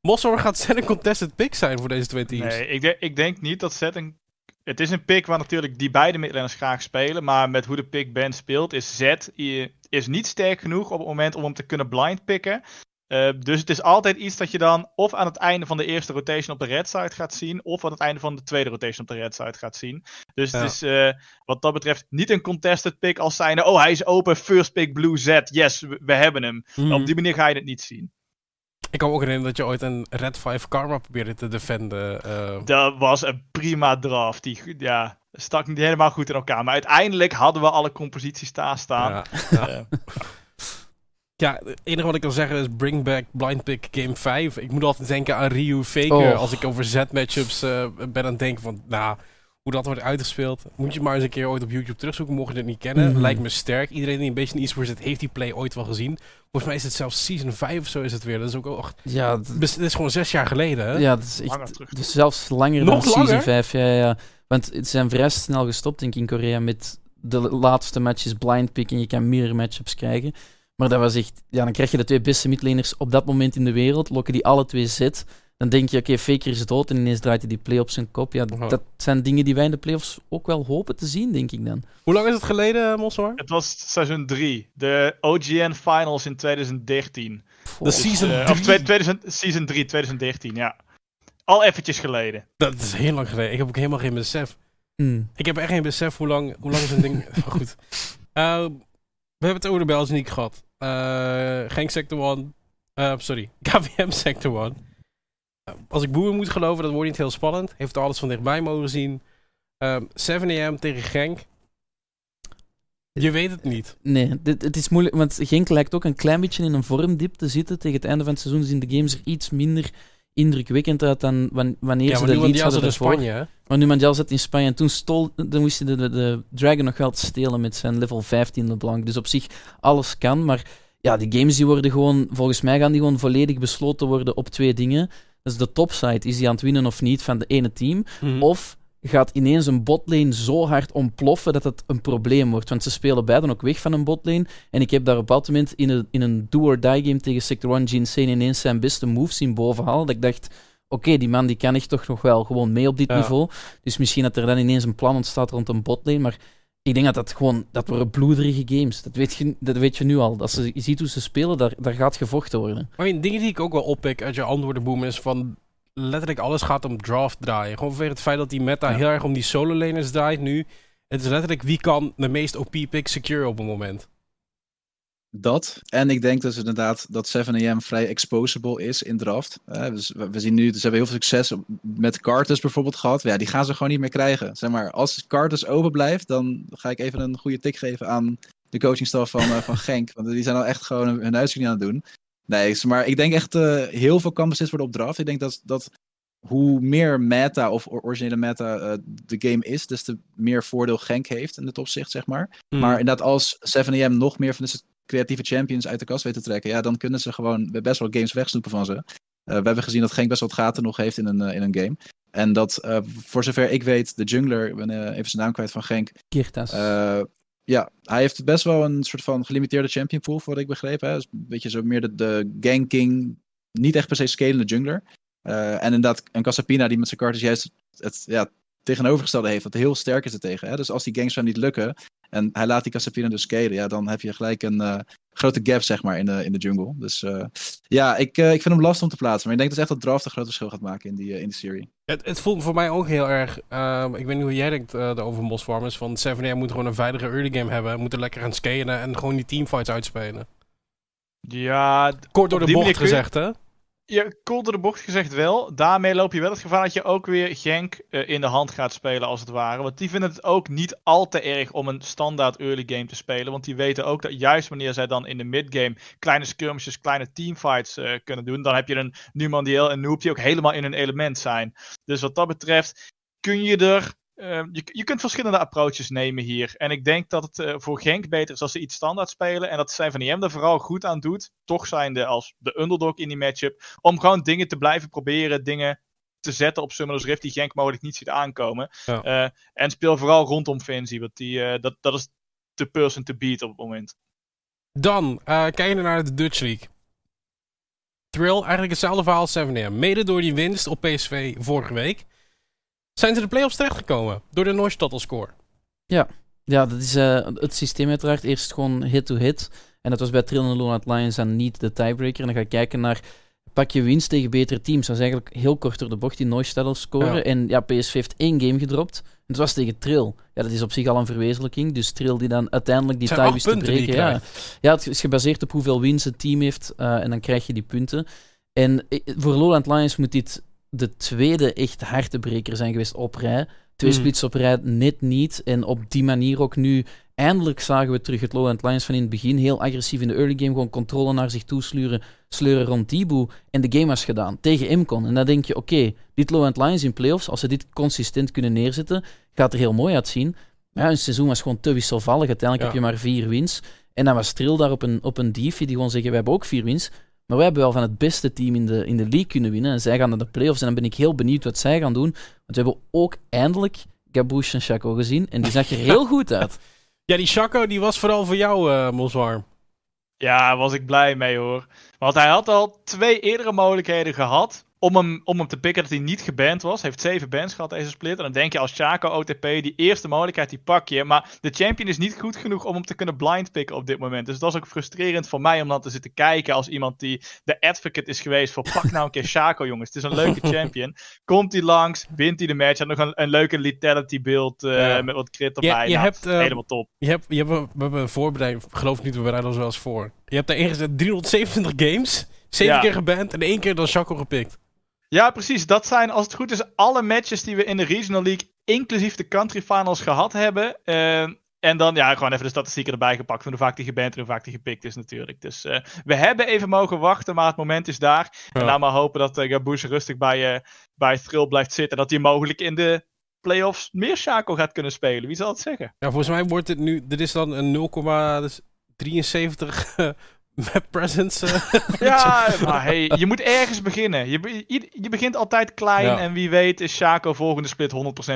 Mossor gaat Set en Contested pick zijn voor deze twee teams. Nee, ik, de, ik denk niet dat Set en... Het is een pick waar natuurlijk die beide midlaners graag spelen. Maar met hoe de pick Ben speelt, is Z is niet sterk genoeg op het moment om hem te kunnen blind picken. Uh, dus het is altijd iets dat je dan of aan het einde van de eerste rotation op de red side gaat zien, of aan het einde van de tweede rotation op de red side gaat zien. Dus het is uh, wat dat betreft niet een contested pick als zijnde, oh hij is open, first pick blue Z, yes, we, we hebben hem. Mm. Op die manier ga je het niet zien. Ik kan me ook herinneren dat je ooit een Red 5 Karma probeerde te defenden. Uh... Dat was een prima draft. Die, ja, stak niet helemaal goed in elkaar. Maar uiteindelijk hadden we alle composities daar staan. Ja, ja. Ja, het enige wat ik kan zeggen is bring back blind pick game 5. Ik moet altijd denken aan Ryu Faker Oh. als ik over Z-matchups eh, ben aan het denken van, nou, hoe dat wordt uitgespeeld. Moet je maar eens een keer ooit op YouTube terugzoeken, mocht je het niet kennen. Mhm. Lijkt me sterk. Iedereen die een beetje in e-sport zit, heeft die play ooit wel gezien. Volgens mij is het zelfs season 5 of zo is het weer. Dat is ook, och, Ja, dit is gewoon zes jaar geleden, hè? ja, dat is echt... Dus zelfs langer Nog dan Season langer? 5. Ja, ja. Want ze zijn vrij snel gestopt, denk ik, in Korea met de laatste matches blind pick en je kan mirror matchups krijgen. Maar dat was echt... Ja, dan krijg je de twee beste midlaners op dat moment in de wereld, lokken die alle twee zit. Dan denk je, oké, Faker is dood en ineens draait hij die play op zijn kop. Ja, dat zijn dingen die wij in de playoffs ook wel hopen te zien, denk ik dan. Hoe lang is het geleden, uh, Mossoor? Het was seizoen 3. De OGN Finals in 2013. De season Eh, 3? of twee- 2000, season 3, 2013, ja. Al eventjes geleden. Dat is heel lang geleden. Ik heb ook helemaal geen besef. Hmm. Ik heb echt geen besef hoe lang, hoe lang zo'n ding... <laughs> Maar goed. Eh, we hebben het over de Belgian League gehad. Eh Genk Sector 1. eh, sorry, <laughs> KVM Sector 1. Eh, als ik Boer moet geloven, dat wordt niet heel spannend. Heeft alles van dichtbij mogen zien. Ehm 7 am tegen Genk. Je weet het niet. Nee, het is moeilijk, want Genk lijkt ook een klein beetje in een vormdip te zitten. Tegen het einde van het seizoen zien de games er iets minder indrukwekkend uit dan wan- wanneer Ja, ze de leads hadden in. Spanje, hè? Maar nu Mandjal zat in Spanje en toen, stol, toen moest hij de, de, de Dragon nog wel stelen met zijn level 15 LeBlanc. Dus op zich, alles kan. Maar ja, die games die worden gewoon, volgens mij gaan die gewoon volledig besloten worden op twee dingen. Dat is de topside, is die aan het winnen of niet van de ene team? Mhm. Of gaat ineens een botlane zo hard ontploffen dat het een probleem wordt. Want ze spelen beiden ook weg van een botlane. En ik heb daar op dat moment in een, in een do-or-die game tegen Sector 1 Jinsane ineens zijn beste moves zien bovenhalen. Dat ik dacht, oké, die man die kan echt toch nog wel gewoon mee op dit Ja. niveau. Dus misschien dat er dan ineens een plan ontstaat rond een botlane. Maar ik denk dat dat gewoon, dat worden bloederige games. Dat weet je, dat weet je nu al. Als je ziet hoe ze spelen, daar, daar gaat gevochten worden. Maar een dingen die ik ook wel oppik uit je antwoorden, Boom, is van... Letterlijk alles gaat om draft draaien. Gewoon vanwege het feit dat die meta Ja. heel erg om die solo-laners draait nu. Het is letterlijk wie kan de meest OP-pick secure op het moment. Dat. En ik denk dus inderdaad dat 7am vrij exposable is in draft. Eh, dus we, we zien nu, ze hebben heel veel succes op- met Cartus bijvoorbeeld gehad. Ja, die gaan ze gewoon niet meer krijgen. Zeg maar, als Cartus open blijft, dan ga ik even een goede tik geven aan de coachingstaf van, eh, van <laughs> Genk. Want die zijn al echt gewoon hun, huiswerk niet aan het doen. Nee, maar ik denk echt eh, heel veel kan beslist worden op draft. Ik denk dat, dat hoe meer meta of or- originele meta eh, de game is, des te meer voordeel Genk heeft in het opzicht, zeg maar. Hmm. Maar inderdaad, als 7am nog meer van de creatieve champions uit de kast weet te trekken, ja, dan kunnen ze gewoon best wel games wegsnoepen van ze. Eh, we hebben gezien dat Genk best wel wat gaten nog heeft in een, in een game. En dat, voor zover ik weet, de jungler, ik ben even zijn naam kwijt van Genk, Kirtas. Ja, hij heeft best wel een soort van gelimiteerde champion pool, voor wat ik begrepen heb. Dus een beetje zo meer de, de ganking, niet echt per se scalende jungler. Eh, en inderdaad, een Casapina die met zijn cartes juist het ja, tegenovergestelde heeft, wat heel sterk is er tegen. Hè? Dus als die gangs van niet lukken en hij laat die Casapina dus scalen, ja, dan heb je gelijk een eh, grote gap zeg maar in de, in de jungle. Dus eh, ja, ik, eh, ik vind hem lastig om te plaatsen. Maar ik denk dus echt dat draft een groot verschil gaat maken in die, in die serie. Het, het voelt voor mij ook heel erg. ehm, ik weet niet hoe jij denkt uh, over Bosfarmers. Van 7 moet gewoon een veilige early game hebben. Moeten lekker gaan scalen en gewoon die teamfights uitspelen. Ja, Kort door de bocht je- gezegd, hè? Je de bocht gezegd wel. Daarmee loop je wel het gevaar dat je ook weer Genk eh, in de hand gaat spelen, als het ware. Want die vinden het ook niet al te erg om een standaard early game te spelen. Want die weten ook dat juist wanneer zij dan in de midgame kleine skirmishes, kleine teamfights eh, kunnen doen, dan heb je een Numandiel en Noob die ook helemaal in hun element zijn. Dus wat dat betreft kun je er. Eh, je, je kunt verschillende approaches nemen hier. En ik denk dat het eh, voor Genk beter is als ze iets standaard spelen. En dat zijn van EM er vooral goed aan doet. Toch zijnde als de underdog in die matchup. Om gewoon dingen te blijven proberen. Dingen te zetten op Summoners Rift die Genk mogelijk niet ziet aankomen. Ja. Eh, en speel vooral rondom Fancy. Want die, eh, dat, dat is de person to beat op het moment. Dan, kijken we naar de Dutch League. Thrill, eigenlijk hetzelfde verhaal als 7 Mede door die winst op PSV vorige week. Zijn ze de playoffs terechtgekomen. Door de total score. Ja, dat is eh, het systeem uiteraard. Eerst gewoon hit-to-hit. En dat was bij Trill en Lonat Lions dan niet de tiebreaker. En dan ga je kijken naar... Pak je winst tegen betere teams. Dat is eigenlijk heel kort door de bocht, die noise scoren. Ja. En ja, PSV heeft één game gedropt. En het was tegen Trill. Ja, dat is op zich al een verwezenlijking. Dus Trill die dan uiteindelijk die tie wist te breken. Ja. ja, het is gebaseerd op hoeveel wins het team heeft. eh, en dan krijg je die punten. En eh, voor Lowland Lions moet dit de tweede echt hartebreker zijn geweest op rij. Twee Mhm. splits op rij net niet. En op die manier ook nu... Eindelijk zagen we terug het Lowland Lions van in het begin. Heel agressief in de early game. Gewoon controle naar zich toe sleuren, sleuren rond Tibu. En de game was gedaan. Tegen Imcon. En dan denk je, oké, dit Lowland Lions in playoffs, als ze dit consistent kunnen neerzetten, gaat er heel mooi uitzien. Maar ja, hun seizoen was gewoon te wisselvallig. Uiteindelijk Ja. heb je maar vier wins. En dan was Trill daar op een, op een diefje die gewoon zeggen, we hebben ook vier wins. Maar wij hebben wel van het beste team in de, in de league kunnen winnen. En zij gaan naar de playoffs. En dan ben ik heel benieuwd wat zij gaan doen. Want we hebben ook eindelijk Gabouche en Chaco gezien. En die zag er heel <laughs> goed uit. Ja, die Chaco die was vooral voor jou, eh Moswarm. Ja, was ik blij mee hoor. Want hij had al twee eerdere mogelijkheden gehad om hem, om hem te pikken dat hij niet geband was. Hij heeft zeven bands gehad deze split. En dan denk je als Chaco OTP, die eerste mogelijkheid die pak je. Maar de champion is niet goed genoeg om hem te kunnen blind picken op dit moment. Dus dat was ook frustrerend voor mij om dan te zitten kijken als iemand die de advocate is geweest voor pak nou een keer Chaco <laughs> jongens. Het is een leuke <laughs> champion. Komt hij langs, wint hij de match. Had nog een, een leuke lethality beeld eh, Ja. met wat crit erbij. je Nou, hebt, eh, helemaal top. Je hebt, je hebt, we hebben een voorbereiding, geloof ik niet, we bereiden ons wel eens voor. Je hebt daar ingezet 327 games, 7 Ja. keer geband en één keer dan Chaco gepikt. Ja, precies. Dat zijn, als het goed is, alle matches die we in de Regional League, inclusief de country finals, gehad hebben. Eh, en dan, ja, gewoon even de statistieken erbij gepakt. Van hoe vaak die geband en hoe vaak die gepikt is natuurlijk. Dus eh, we hebben even mogen wachten, maar het moment is daar. Ja. En laat maar hopen dat uh, rustig bij, eh bij Thrill blijft zitten. En dat hij mogelijk in de playoffs meer Shaco gaat kunnen spelen. Wie zal het zeggen? Ja, volgens mij wordt dit nu, dit is dan een 0,73 map presence. eh. <laughs> Ja, maar hey, je moet ergens beginnen. Je, be- je, je begint altijd klein. Ja. En wie weet is Shaco volgende split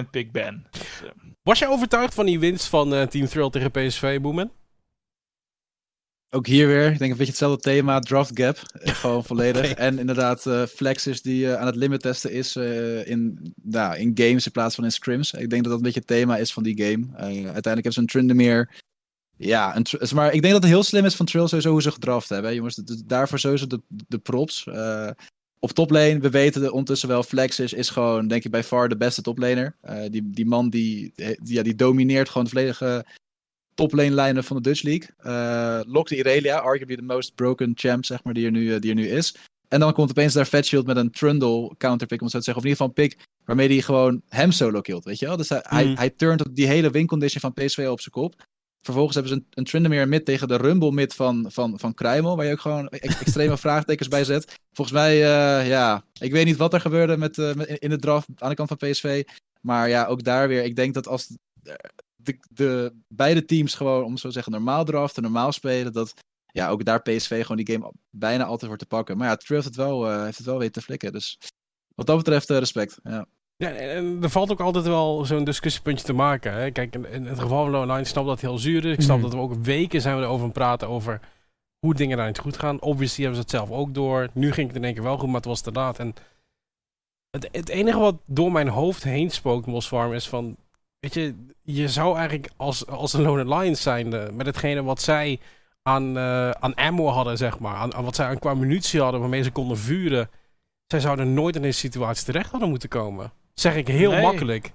100% pick Ben. Dus, eh, Was jij overtuigd van die winst van eh, Team Thrill tegen PSV, Boeman? Ook hier weer, ik denk een beetje hetzelfde thema, draft gap. <laughs> Gewoon volledig. En inderdaad, eh Flexis die aan het limit testen is eh, in, nou, in games in plaats van in scrims. Ik denk dat dat een beetje het thema is van die game. Eh, uiteindelijk hebben ze een Tryndamere. Ja, maar ik denk dat het heel slim is van Trill sowieso hoe ze gedraft hebben. hè, Jongens, daarvoor sowieso de, de props. Eh, op toplane, we weten de, ondertussen wel, Flexis is gewoon, denk ik, bij far de beste toplaner. Eh, die, die man die, die, ja, die domineert gewoon de volledige toplane lijnen van de Dutch League. Eh lokte Irelia, arguably de most broken champ, zeg maar, die er nu, die er nu is. En dan komt opeens daar Fatshield met een Trundle counterpick, om het zo te zeggen. Of in ieder geval een pick waarmee hij gewoon hem solo killt, weet je wel. Dus hij, hij, Mhm. hij turnt die hele win condition van PSV op zijn kop. Vervolgens hebben ze een, een Tryndamere mid tegen de Rumble mid van, van, van Kruimel, waar je ook gewoon e- extreme <laughs> vraagtekens bij zet. Volgens mij, eh, ja, ik weet niet wat er gebeurde met, eh, in de draft aan de kant van PSV. Maar ja, ook daar weer, ik denk dat als de, de beide teams gewoon, om zo te zeggen, normaal draften, normaal spelen, dat ja, ook daar PSV gewoon die game bijna altijd wordt te pakken. Maar ja, Trill heeft het wel, eh, heeft het wel weer te flikken. Dus wat dat betreft, respect. Ja. Ja, en, er valt ook altijd wel zo'n discussiepuntje te maken. Hè? Kijk, in, het geval van Low Line snap dat het heel zuur is. Ik snap Mhm. dat we ook weken zijn we erover aan praten over hoe dingen daar niet goed gaan. Obviously hebben ze het zelf ook door. Nu ging het in één keer wel goed, maar het was te laat. En het, het enige wat door mijn hoofd heen spookt, Mosfarm, is van... Weet je, je zou eigenlijk als, als een Lone Lions zijn met hetgene wat zij aan, eh, aan ammo hadden, zeg maar. Aan, aan wat zij aan qua munitie hadden, waarmee ze konden vuren. Zij zouden nooit in deze situatie terecht hadden moeten komen. Zeg ik heel Nee. makkelijk.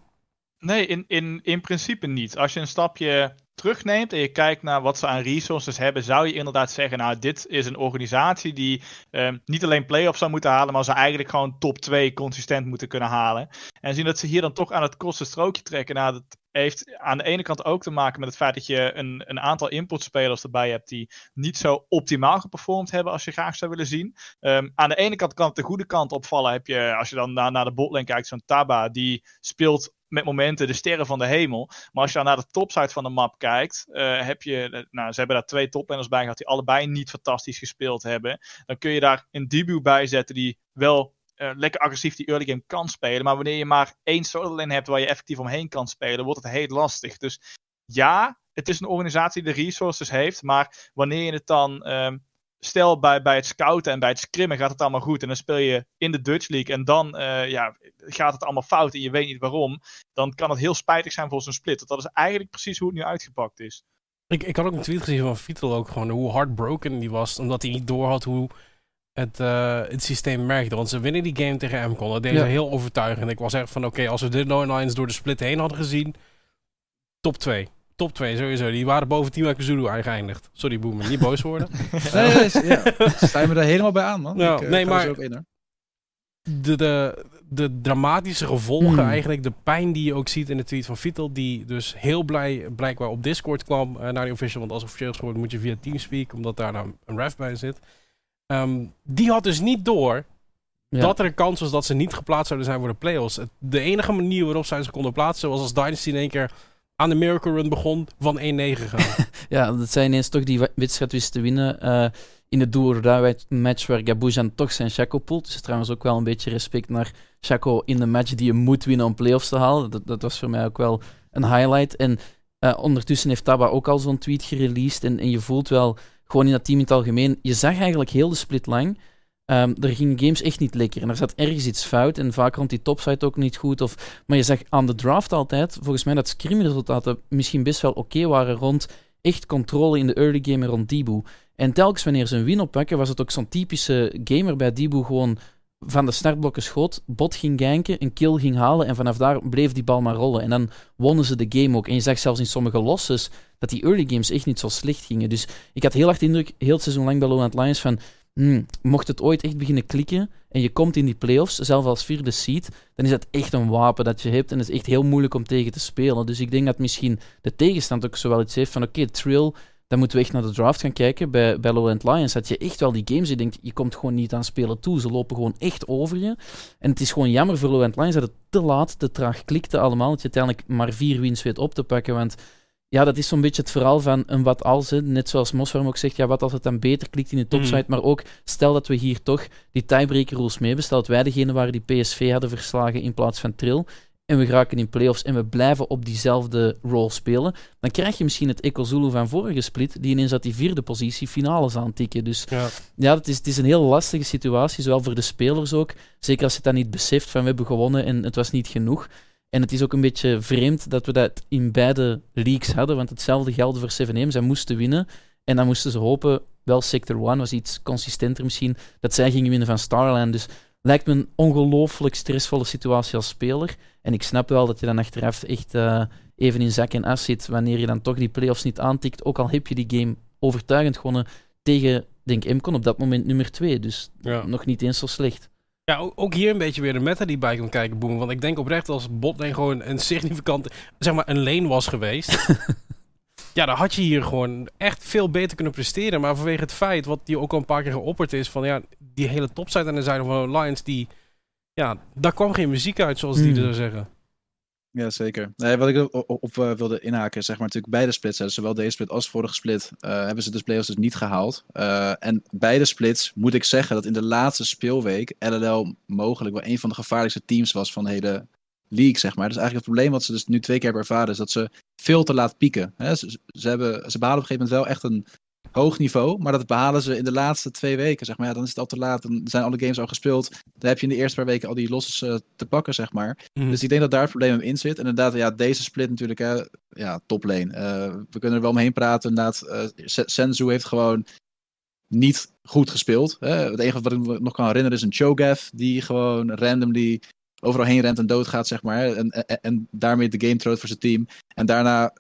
Nee, in, in, in principe niet. Als je een stapje terugneemt en je kijkt naar wat ze aan resources hebben, zou je inderdaad zeggen, nou, dit is een organisatie die ehm, niet alleen play-offs zou moeten halen, maar ze eigenlijk gewoon top 2 consistent moeten kunnen halen. En zien dat ze hier dan toch aan het kortste strookje trekken. Nou, dat heeft aan de ene kant ook te maken met het feit dat je een, een aantal importspelers erbij hebt die niet zo optimaal geperformd hebben als je graag zou willen zien. Ehm, aan de ene kant kan het de goede kant opvallen. Heb je, als je dan naar, naar de botlane kijkt, zo'n Taba, die speelt met momenten de sterren van de hemel. Maar als je dan naar de topside van de map kijkt, eh, heb je, nou, ze hebben daar twee toplaners bij gehad die allebei niet fantastisch gespeeld hebben. Dan kun je daar een debut bij zetten die wel eh, lekker agressief die early game kan spelen. Maar wanneer je maar één solo lane hebt waar je effectief omheen kan spelen, wordt het heel lastig. Dus ja, het is een organisatie die de resources heeft, maar wanneer je het dan ehm, stel bij, bij het scouten en bij het scrimmen gaat het allemaal goed. En dan speel je in de Dutch League en dan eh, ja, gaat het allemaal fout en je weet niet waarom. Dan kan het heel spijtig zijn voor zo'n split. Dat is eigenlijk precies hoe het nu uitgepakt is. Ik, ik had ook een tweet gezien van Vital ook gewoon hoe heartbroken die was. Omdat hij niet doorhad hoe het, eh, het systeem werkte. Want ze winnen die game tegen Mcon. Dat Ja. ze heel overtuigend. Ik was echt van oké, als we de Lone Lions door de split heen hadden gezien. Top 2. Top 2 sowieso. Die waren boven Team Zulu geëindigd. Sorry Boomer, niet boos worden. <laughs> Nee, nee, nee, ja. <laughs> Sta je me daar helemaal bij aan, man. Ja, Ik, eh, nee, maar- zo op in, de, de, de dramatische gevolgen, Hmm. eigenlijk de pijn die je ook ziet in de tweet van Vital, die dus heel blij blijkbaar op Discord kwam eh, naar die official, want als officieel gesproken moet je via Teamspeak, omdat daar nou een ref bij zit. Ehm, die had dus niet door Ja. dat er een kans was dat ze niet geplaatst zouden zijn voor de playoffs. Het- De enige manier waarop zij ze konden plaatsen was als Dynasty in één keer aan de Miracle Run begon van 1-9 gaan. <laughs> Ja, dat zij ineens toch die wedstrijd wisten te winnen. eh, in de do or die match waar Gabujan toch zijn Shaco poelt. Dus trouwens ook wel een beetje respect naar Shaco in de match die je moet winnen om playoffs te halen. Dat, dat was voor mij ook wel een highlight. En eh, ondertussen heeft Taba ook al zo'n tweet gereleased. En, en je voelt wel, gewoon in dat team in het algemeen, je zag eigenlijk heel de split lang. ehm, er gingen games echt niet lekker. En er zat ergens iets fout. En vaak rond die topside ook niet goed. Of, maar je zag aan de draft altijd, volgens mij, dat scrim-resultaten misschien best wel oké waren rond echt controle in de early game rond Dibu. En telkens wanneer ze een win oppakken, was het ook zo'n typische gamer bij Dibu gewoon van de startblokken schoot, bot ging ganken, een kill ging halen en vanaf daar bleef die bal maar rollen. En dan wonnen ze de game ook. En je zag zelfs in sommige losses dat die early games echt niet zo slecht gingen. Dus ik had heel erg de indruk, heel het seizoen lang bij Lowland Lions, van hmm, mocht het ooit echt beginnen klikken en je komt in die playoffs, zelfs als vierde seed, dan is dat echt een wapen dat je hebt en het is echt heel moeilijk om tegen te spelen. Dus ik denk dat misschien de tegenstand ook zo wel iets heeft van oké, Trill, dan moeten we echt naar de draft gaan kijken. Bij, bij Lowland Lions had je echt wel die games, je denkt, je komt gewoon niet aan spelen toe. Ze lopen gewoon echt over je. En het is gewoon jammer voor Lowland Lions dat het te laat, te traag klikte allemaal, dat je uiteindelijk maar vier wins weet op te pakken, want ja, dat is zo'n beetje het verhaal van een wat als. Hè. Net zoals Moswarm ook zegt, ja, wat als het dan beter klikt in de topside. Mhm. Maar ook, stel dat we hier toch die tiebreaker rules mee hebben. Stel dat wij degene waren die PSV hadden verslagen in plaats van Trill. En we geraken in playoffs en we blijven op diezelfde rol spelen. Dan krijg je misschien het Eco Zulu van vorige split, die ineens uit die vierde positie finales aantikken. Dus ja. ja, het is, het is een heel lastige situatie, zowel voor de spelers ook. Zeker als je het dan niet beseft van we hebben gewonnen en het was niet genoeg. En het is ook een beetje vreemd dat we dat in beide leagues hadden, want hetzelfde geldde voor 7M. Zij moesten winnen en dan moesten ze hopen, wel Sector 1 was iets consistenter misschien, dat zij gingen winnen van Starland. Dus lijkt me een ongelooflijk stressvolle situatie als speler. En ik snap wel dat je dan achteraf echt eh, even in zak en as zit wanneer je dan toch die playoffs niet aantikt, ook al heb je die game overtuigend gewonnen tegen, denk Mcon, op dat moment nummer 2. Dus Ja. nog niet eens zo slecht. Ja, ook hier een beetje weer de meta die bij komt kijken, Boem. Want ik denk oprecht als botlane gewoon een significante, zeg maar, een lane was geweest. <laughs> ja, dan had je hier gewoon echt veel beter kunnen presteren. Maar vanwege het feit, wat die ook al een paar keer geopperd is, van ja, die hele topside aan de zijde van Lions, die, ja, daar kwam geen muziek uit, zoals die Hmm. er zeggen. Ja, zeker. Nee, wat ik op, op eh, wilde inhaken, is zeg maar natuurlijk beide splits, hè, zowel deze split als vorige split, eh, hebben ze de playoffs dus niet gehaald. Eh, en beide splits moet ik zeggen dat in de laatste speelweek LLL mogelijk wel een van de gevaarlijkste teams was van de hele league, zeg maar. Dus eigenlijk het probleem wat ze dus nu twee keer hebben ervaren, is dat ze veel te laat pieken. Hè? Ze, ze, hebben, ze behalen op een gegeven moment wel echt een hoog niveau, maar dat behalen ze in de laatste twee weken, zeg maar. Ja, dan is het al te laat, dan zijn alle games al gespeeld. Dan heb je in de eerste paar weken al die losses eh, te pakken, zeg maar. Mhm. Dus ik denk dat daar het probleem in zit. En inderdaad, ja, deze split natuurlijk, hè, ja, toplane. Eh we kunnen er wel omheen praten. Inderdaad, eh, Se- Senzu heeft gewoon niet goed gespeeld. Hè. Het enige wat ik me nog kan herinneren is een Cho'Gath die gewoon randomly overal heen rent en doodgaat, zeg maar. En, en, en daarmee de game troot voor zijn team. En daarna,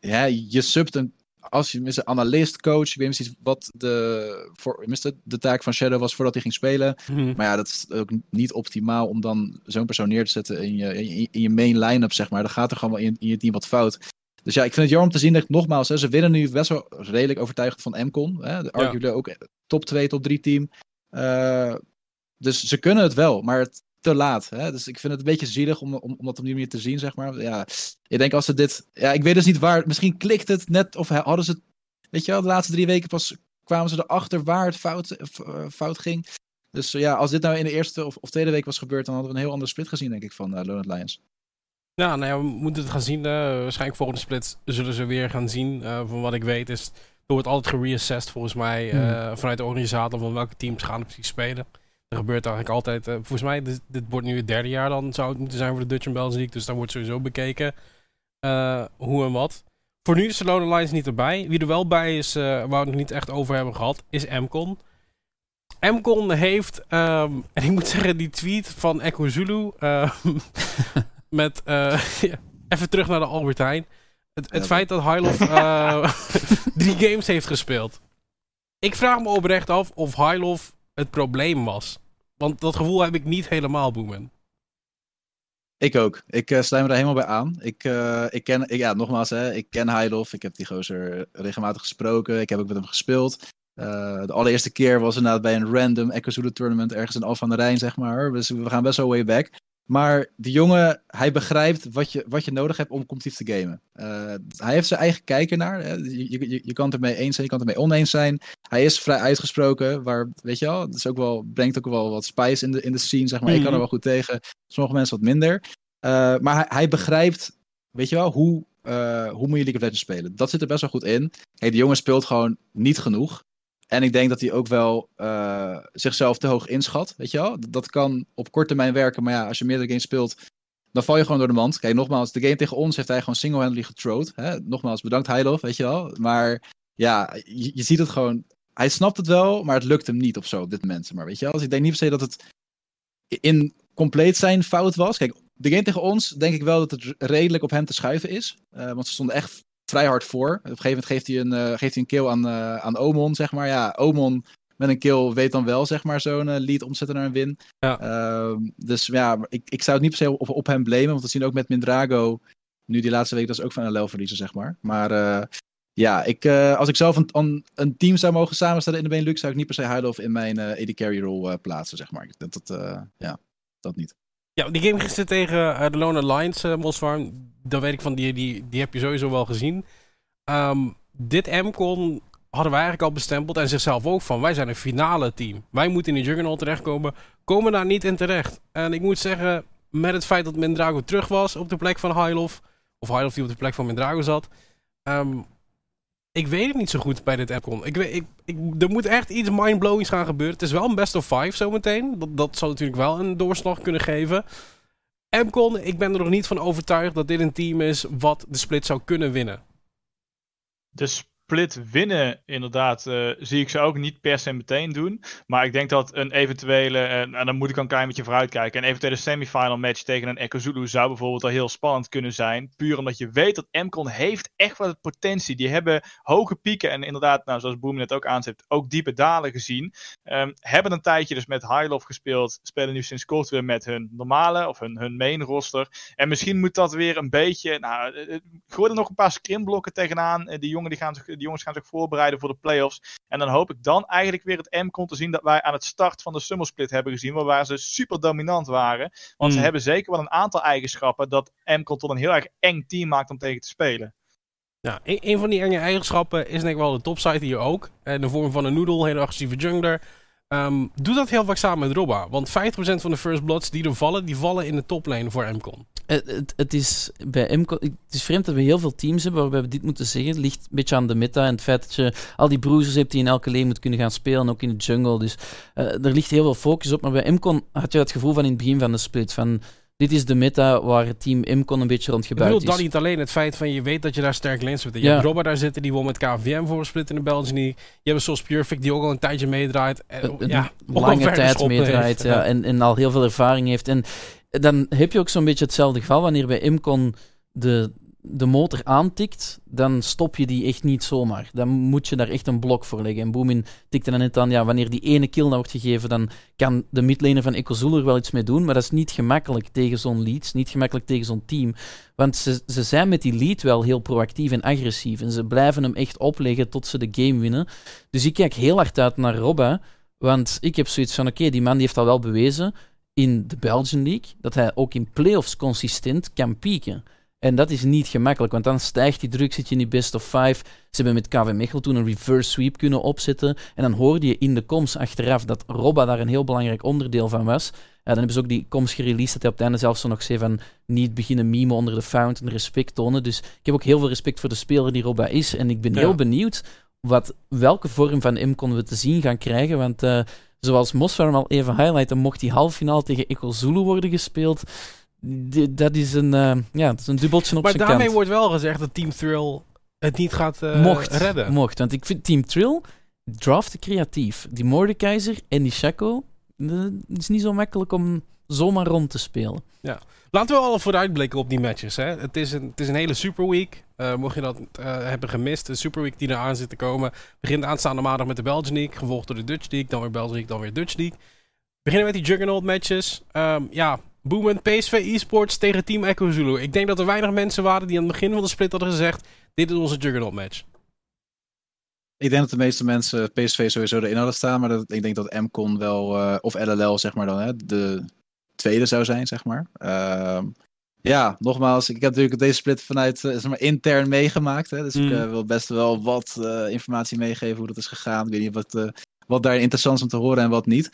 ja, je subt een als je een analist, coach, ik weet niet precies wat de, voor, tenminste, de taak van Shadow was voordat hij ging spelen. Mhm. Maar ja, dat is ook niet optimaal om dan zo'n persoon neer te zetten in je, in je, in je main line-up, zeg maar. Dan gaat er gewoon wel in, in je team wat fout. Dus ja, ik vind het jammer om te zien dat nogmaals, hè, ze winnen nu best wel redelijk overtuigend van MCON. Hè, de arguably ook top 2, top 3 team. Eh, dus ze kunnen het wel, maar het te laat. Hè? Dus ik vind het een beetje zielig om, om, om dat op die manier te zien, zeg maar. Ja, ik denk als ze dit... Ja, ik weet dus niet waar... Misschien klikt het net, of hadden ze... Weet je wel, de laatste drie weken pas kwamen ze erachter waar het fout, eh, fout ging. Dus ja, als dit nou in de eerste of, of tweede week was gebeurd, dan hadden we een heel andere split gezien, denk ik, van uh, Lions. Ja, nou ja, we moeten het gaan zien. Uh, waarschijnlijk volgende split zullen ze weer gaan zien. Uh, van wat ik weet is, er wordt altijd gereassessed volgens mij uh, hmm. vanuit de organisator van welke teams gaan precies spelen. Er gebeurt eigenlijk altijd, uh, volgens mij, dit, dit, wordt nu het derde jaar dan zou het moeten zijn voor de Dutch Bells League. Dus daar wordt sowieso bekeken uh, hoe en wat. Voor nu is de Lone Lions niet erbij. Wie er wel bij is, uh, waar we het nog niet echt over hebben gehad, is Mcon. Mcon heeft, um, en ik moet zeggen, die tweet van Echo Zulu uh, <laughs> met, <laughs> even terug naar de Albertijn. Het, het ja, feit dat uh, <laughs> drie games heeft gespeeld. Ik vraag me oprecht af of Highlof het probleem was. Want dat gevoel heb ik niet helemaal, Boeman. Ik ook. Ik uh, sluit me daar helemaal bij aan. Ik, uh, ik ken, ik, ja, nogmaals, hè, ik ken Heidhoff. Ik heb die gozer regelmatig gesproken. Ik heb ook met hem gespeeld. Uh, de allereerste keer was inderdaad bij een random Echo tournament ergens in Alphen aan de Rijn, zeg maar. Dus we gaan best wel way back. Maar die jongen, hij begrijpt wat je, wat je nodig hebt om competitief te gamen. Uh, hij heeft zijn eigen kijken naar. Hè. Je, je, je kan het ermee eens zijn, je kan het ermee oneens zijn. Hij is vrij uitgesproken, waar, weet je wel, het is ook wel, brengt ook wel wat spice in de, in de scene, zeg maar. Ik kan er mhm. wel goed tegen, sommige mensen wat minder. Uh, maar hij, hij, begrijpt, weet je wel, hoe, uh, hoe moet je League of Legends spelen. Dat zit er best wel goed in. Hey, die jongen speelt gewoon niet genoeg. En ik denk dat hij ook wel uh, zichzelf te hoog inschat. Weet je wel? Dat kan op korte termijn werken. Maar ja, als je meerdere games speelt, dan val je gewoon door de mand. Kijk, nogmaals, de game tegen ons heeft hij gewoon single-handedly getrode. Hè? Nogmaals, bedankt Heilov, weet je wel. Maar ja, je, ziet het gewoon. Hij snapt het wel, maar het lukt hem niet of zo op dit moment. Maar weet je wel, dus ik denk niet per se dat het in compleet zijn fout was. Kijk, de game tegen ons denk ik wel dat het redelijk op hem te schuiven is. Uh, want ze stonden echt vrij hard voor. Op een gegeven moment geeft hij een, uh, geeft hij een kill aan, uh, aan Omon, zeg maar. Ja, Omon met een kill weet dan wel, zeg maar, zo'n uh, lead omzetten naar een win. Ja. Ehm, dus ja, ik, ik zou het niet per se op, op hem blamen, want we zien ook met Mindrago, nu die laatste week, dat is ook van LL verliezen, zeg maar. Maar ja, ik, als ik zelf een, een, team zou mogen samenstellen in de Benelux, zou ik niet per se Heidelhoff in mijn AD Carry role plaatsen, zeg maar. Dat, dat, ja, dat niet. Ja, die game gisteren tegen de Lone Alliance, uh, Mosfarm, dat weet ik van, die, die, die heb je sowieso wel gezien. Um, dit MCON hadden wij eigenlijk al bestempeld en zichzelf ook van, wij zijn een finale team. Wij moeten in de Juggernaut terechtkomen, komen daar niet in terecht. En ik moet zeggen, met het feit dat Mendrago terug was op de plek van Hylof, of Hylof die op de plek van Mendrago zat, um, ik weet het niet zo goed bij dit MCON. Ik weet, ik, ik, er moet echt iets mindblowings gaan gebeuren. Het is wel een best of five zometeen. Dat, dat zal natuurlijk wel een doorslag kunnen geven. MCON, ik ben er nog niet van overtuigd dat dit een team is wat de split zou kunnen winnen. De split winnen, inderdaad, uh, zie ik ze ook niet per se meteen doen. Maar ik denk dat een eventuele, en dan moet ik een klein beetje vooruitkijken, een eventuele semifinal match tegen een Echo Zulu zou bijvoorbeeld al heel spannend kunnen zijn. Puur omdat je weet dat MCON heeft echt wat potentie. Die hebben hoge pieken en inderdaad, nou, zoals Boom net ook aanzet, ook diepe dalen gezien. Um, hebben een tijdje dus met High gespeeld, spelen nu sinds kort weer met hun normale of hun, hun main roster. En misschien moet dat weer een beetje, nou, gooi er nog een paar scrimblokken tegenaan. die jongen die gaan zich die jongens gaan zich voorbereiden voor de playoffs. En dan hoop ik dan eigenlijk weer het M-con te zien dat wij aan het start van de Summer Split hebben gezien. Waar ze super dominant waren. Want mm. ze hebben zeker wel een aantal eigenschappen dat M-con tot een heel erg eng team maakt om tegen te spelen. Ja, een, een van die enge eigenschappen is denk ik wel de topside hier ook. In de vorm van een noodle, hele agressieve jungler. Um, doe dat heel vaak samen met Robba. Want 50% van de first bloods die er vallen, die vallen in de toplane voor MCON. Het, het, het, is bij MCON, het is vreemd dat we heel veel teams hebben waarbij we dit moeten zeggen. Het ligt een beetje aan de meta en het feit dat je al die bruisers hebt die in elke lane moet kunnen gaan spelen, ook in de jungle. Dus uh, er ligt heel veel focus op. Maar bij MCON had je het gevoel van in het begin van de split van dit is de meta waar het team Imcon een beetje rond gebouwd is. Ik bedoel, dan niet alleen het feit van je weet dat je daar sterk links hebt. Je ja. hebt Robert daar zitten, die won met KVM voor split in de League. Je hebt zoals Perfect, die ook al een tijdje meedraait. Een, ja, lange tijd meedraait ja, en, en al heel veel ervaring heeft. En dan heb je ook zo'n beetje hetzelfde geval wanneer bij Imcon de, de motor aantikt, dan stop je die echt niet zomaar. Dan moet je daar echt een blok voor leggen. En Boomin tikte dan net aan, ja, wanneer die ene kill nou wordt gegeven, dan kan de midlaner van Ecozool er wel iets mee doen, maar dat is niet gemakkelijk tegen zo'n leads, niet gemakkelijk tegen zo'n team. Want ze, ze zijn met die lead wel heel proactief en agressief, en ze blijven hem echt opleggen tot ze de game winnen. Dus ik kijk heel hard uit naar Robba, want ik heb zoiets van, oké, die man die heeft al wel bewezen in de Belgian League, dat hij ook in playoffs consistent kan pieken. En dat is niet gemakkelijk, want dan stijgt die druk, zit je in die best of five. Ze hebben met KV Mechelen toen een reverse sweep kunnen opzetten. En dan hoorde je in de coms achteraf dat Robba daar een heel belangrijk onderdeel van was. Ja, dan hebben ze ook die coms gereleased, dat hij op het einde zelfs zo nog zei van niet beginnen memen onder de fountain, respect tonen. Dus ik heb ook heel veel respect voor de speler die Robba is. En ik ben ja. heel benieuwd wat, welke vorm van M konden we te zien gaan krijgen, want... Uh, zoals Mosfarm al even highlighten, mocht die halffinale tegen Echo Zulu worden gespeeld dat is een, uh, ja, dat is een dubbeltje op maar zijn kant. Maar daarmee wordt wel gezegd dat Team Thrill het niet gaat uh, mocht, redden. Mocht, want ik vind Team Thrill draft creatief. Die Mordekaiser en die Shaco, het is niet zo makkelijk om zomaar rond te spelen. Ja. Laten we al vooruitblikken op die matches. Hè. Het, is een, het is een hele Super Week. Uh, mocht je dat hebben gemist, de Super Week die eraan zit te komen, begint aanstaande maandag met de Belgian League, gevolgd door de Dutch League, dan weer Belgian League, dan weer Dutch League. beginnen met die Juggernaut matches. Ehm, ja, Boomend PSV eSports tegen Team Echo Zulu. Ik denk dat er weinig mensen waren die aan het begin van de split hadden gezegd... dit is onze Juggernaut match. Ik denk dat de meeste mensen PSV sowieso erin hadden staan. Maar dat, ik denk dat MCON wel, uh, of LLL zeg maar dan, hè, de tweede zou zijn, zeg maar. Uh, ja, nogmaals, ik heb natuurlijk deze split vanuit uh, zeg maar, intern meegemaakt. Hè, dus mm. ik uh, wil best wel wat informatie meegeven hoe dat is gegaan. Ik weet niet wat, wat daar interessant is om te horen en wat niet.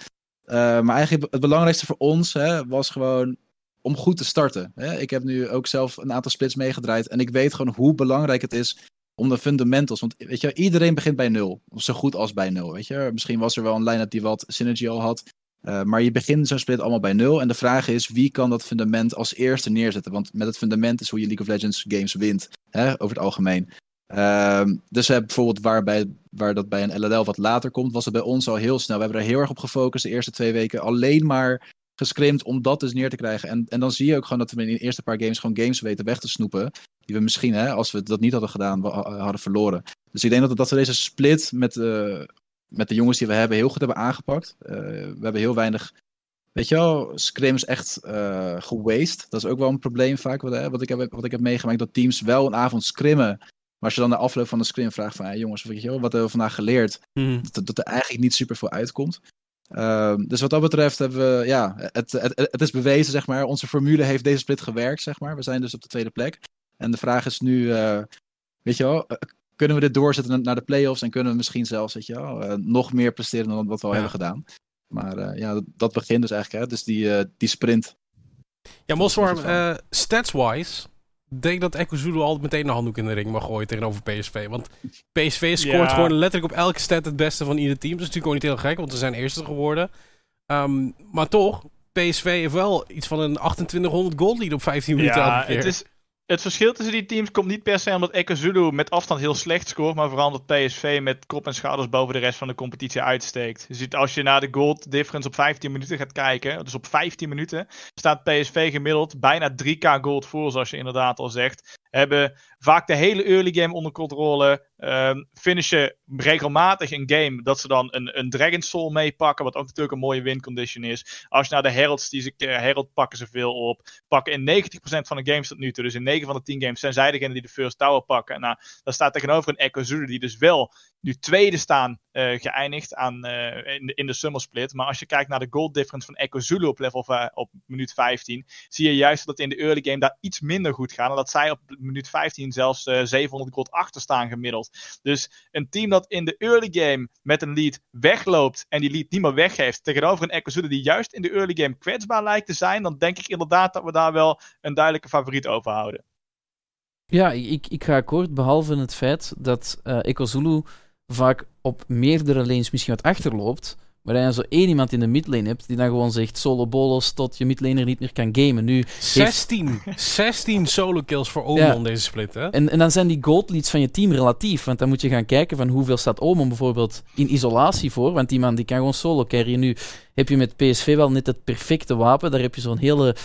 Maar eigenlijk het belangrijkste voor ons hè, was gewoon om goed te starten. Hè. Ik heb nu ook zelf een aantal splits meegedraaid. En ik weet gewoon hoe belangrijk het is om de fundamentals. Want weet je, iedereen begint bij nul. Of zo goed als bij nul. Weet je? Misschien was er wel een line-up die wat synergy al had. Uh, maar je begint zo'n split allemaal bij nul. En de vraag is, wie kan dat fundament als eerste neerzetten? Want met het fundament is hoe je League of Legends games wint. Hè, over het algemeen. Uh, dus uh, bijvoorbeeld waarbij, waar dat bij een LLL wat later komt, was het bij ons al heel snel. We hebben er heel erg op gefocust de eerste twee weken. Alleen maar gescrimd om dat dus neer te krijgen. En, en dan zie je ook gewoon dat we in de eerste paar games gewoon games weten weg te snoepen. Die we misschien, hè, als we dat niet hadden gedaan, hadden verloren. Dus ik denk dat, dat we deze split met, uh, met de jongens die we hebben heel goed hebben aangepakt. Uh, we hebben heel weinig, weet je wel, scrims echt uh. Dat is ook wel een probleem vaak wat, wat, ik heb, wat ik heb meegemaakt. Dat teams wel een avond scrimmen. Maar als je dan de afloop van de scrim vraagt van, hey, jongens, weet je wel, wat hebben we vandaag geleerd? Mm. Dat, dat, er eigenlijk niet super veel uitkomt. Uh, dus wat dat betreft hebben we, ja, het, het, het is bewezen, zeg maar. Onze formule heeft deze split gewerkt, zeg maar. We zijn dus op de tweede plek. En de vraag is nu, uh, weet je wel, kunnen we dit doorzetten naar de playoffs en kunnen we misschien zelfs, weet je wel, uh, nog meer presteren dan wat we al ja. hebben gedaan. Maar uh, ja, dat, dat, begint dus eigenlijk, hè, dus die, die sprint. Ja, Moswarm, stats-wise, denk dat Echo Zulu altijd meteen een handdoek in de ring mag gooien tegenover PSV. Want PSV scoort ja. gewoon letterlijk op elke stat het beste van ieder team. Dat is natuurlijk gewoon niet heel gek, want ze zijn eerste geworden. Um, maar toch, PSV heeft wel iets van een 2800 gold lead op 15 minuten ja. Het is, het verschil tussen die teams komt niet per se omdat Ekazulu met afstand heel slecht scoort, maar vooral omdat PSV met kop en schouders boven de rest van de competitie uitsteekt. Je ziet als je naar de gold difference op 15 minuten gaat kijken, dus op 15 minuten staat PSV gemiddeld bijna 3k gold voor, zoals je inderdaad al zegt. Hebben vaak de hele early game onder controle. Um, finishen regelmatig een game dat ze dan een, een Dragon Soul meepakken. Wat ook natuurlijk een mooie win condition is. Als je naar de Heralds die ze Herald pakken ze veel op. Pakken in 90% van de games tot nu toe. Dus in 9 van de 10 games zijn zij degene die de first tower pakken. Nou, daar staat tegenover een Echo Zulu die dus wel nu tweede staan uh, geëindigd aan, uh, in, de, in de summer split. Maar als je kijkt naar de gold difference van Echo Zulu op level op minuut 15, zie je juist dat in de early game daar iets minder goed gaan. En dat zij op minuut 15 zelfs 700 gold achter staan gemiddeld. Dus een team dat in de early game met een lead wegloopt en die lead niet meer weggeeft, tegenover een Zulu die juist in de early game kwetsbaar lijkt te zijn, dan denk ik inderdaad dat we daar wel een duidelijke favoriet over houden. Ja, ik, ik ga akkoord, behalve het feit dat uh, Echo Zulu vaak op meerdere lanes misschien wat achterloopt. Maar dat je zo één iemand in de midlane hebt die dan gewoon zegt solo bolos tot je midlaner niet meer kan gamen. Nu 16, heeft... 16 solo kills voor Omon ja. deze split, hè? En, en dan zijn die gold leads van je team relatief. Want dan moet je gaan kijken van hoeveel staat Omon bijvoorbeeld in isolatie voor. Want die man die kan gewoon solo carryen. Nu heb je met PSV wel net het perfecte wapen. Daar heb je zo'n hele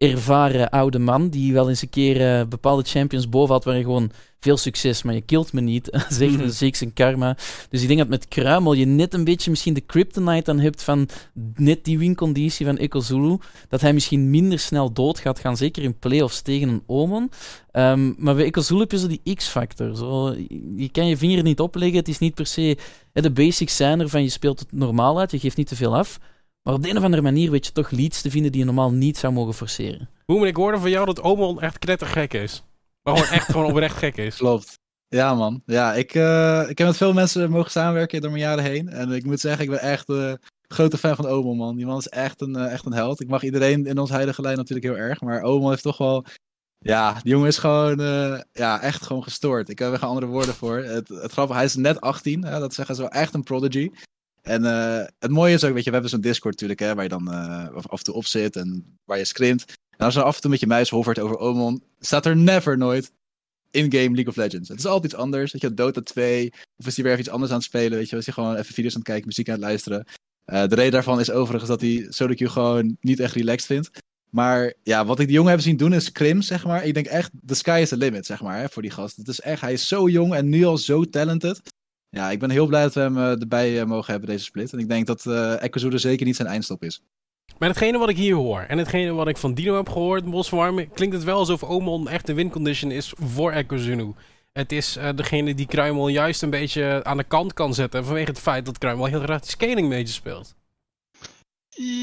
ervaren oude man die wel eens een keer uh, bepaalde champions boven had waar je gewoon veel succes, maar je kilt me niet. <laughs> Zegt mm. zeker zijn karma. Dus ik denk dat met Kruimel je net een beetje misschien de kryptonite dan hebt van net die winconditie van Echo Zulu. Dat hij misschien minder snel dood gaat gaan, zeker in playoffs tegen een Omen. Um, maar bij Echo Zulu heb je zo die X-factor. Zo, je kan je vinger niet opleggen. Het is niet per se... De basics zijn er van je speelt het normaal uit, je geeft niet te veel af. Maar op de een of andere manier weet je toch leads te vinden die je normaal niet zou mogen forceren. Hoe ik hoorde van jou dat Omon echt knettergek is. Maar gewoon echt gewoon oprecht gek is. Klopt. Ja, man. Ja, ik, uh, ik heb met veel mensen mogen samenwerken door mijn jaren heen. En ik moet zeggen, ik ben echt uh, grote fan van Omon, man. Die man is echt een, uh, echt een held. Ik mag iedereen in ons heilige lijn natuurlijk heel erg. Maar Omon heeft toch wel... Ja, die jongen is gewoon ja, echt gewoon gestoord. Ik heb er geen andere woorden voor. Het, het grappige, hij is net 18. Hè, dat zeggen ze wel echt een prodigy. En uh, het mooie is ook, weet je, we hebben zo'n Discord natuurlijk, hè, waar je dan uh, af en toe op zit en waar je scrimt. En als je af en toe met je muis hovert over Omon, staat er never nooit in-game League of Legends. Het is altijd iets anders. Weet je, Dota 2, of is hij weer even iets anders aan het spelen, weet je, is hij gewoon even video's aan het kijken, muziek aan het luisteren. Uh, de reden daarvan is overigens dat hij SoloQ gewoon niet echt relaxed vindt. Maar ja, wat ik die jongen heb zien doen is scrim, zeg maar. Ik denk echt, the sky is the limit, zeg maar, hè, voor die gast. Het is echt, hij is zo jong en nu al zo talented. Ja, ik ben heel blij dat we hem eh, erbij eh, mogen hebben, deze split. En ik denk dat uh, zeker niet zijn eindstop is. Maar hetgene wat ik hier hoor en hetgene wat ik van Dino heb gehoord, Boswarm, klinkt het wel alsof Omon echt een wincondition is voor Ekkozunu. Het is uh, degene die Kruimel juist een beetje aan de kant kan zetten vanwege het feit dat Kruimel heel graag die scaling mage speelt.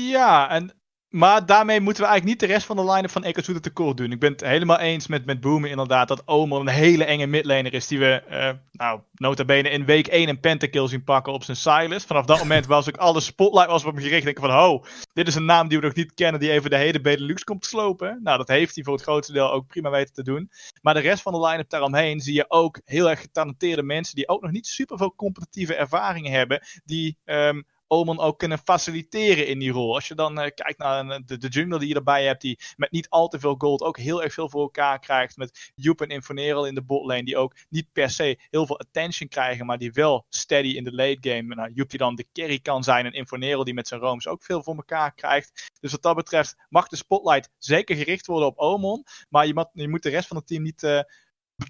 Ja, en maar daarmee moeten we eigenlijk niet de rest van de line-up van Ekazuda tekort doen. Ik ben het helemaal eens met, met Boomer inderdaad dat Omer een hele enge midlaner is die we, uh, nou, nota bene in week 1 een pentakill zien pakken op zijn Silas. Vanaf dat moment was ook alle spotlight was op hem gericht. Denk van, ho, dit is een naam die we nog niet kennen die even de hele Benelux komt slopen. Nou, dat heeft hij voor het grootste deel ook prima weten te doen. Maar de rest van de line-up daaromheen zie je ook heel erg getalenteerde mensen die ook nog niet super veel competitieve ervaringen hebben. Die... Um, Omen ook kunnen faciliteren in die rol. Als je dan uh, kijkt naar de, de jungle die je erbij hebt, die met niet al te veel gold ook heel erg veel voor elkaar krijgt. Met Joep en Inferneral in de botlane, die ook niet per se heel veel attention krijgen, maar die wel steady in de late game. Nou, Joep die dan de carry kan zijn en Inferneral die met zijn roams ook veel voor elkaar krijgt. Dus wat dat betreft mag de spotlight zeker gericht worden op Omon, maar je, moet, je moet de rest van het team niet uh,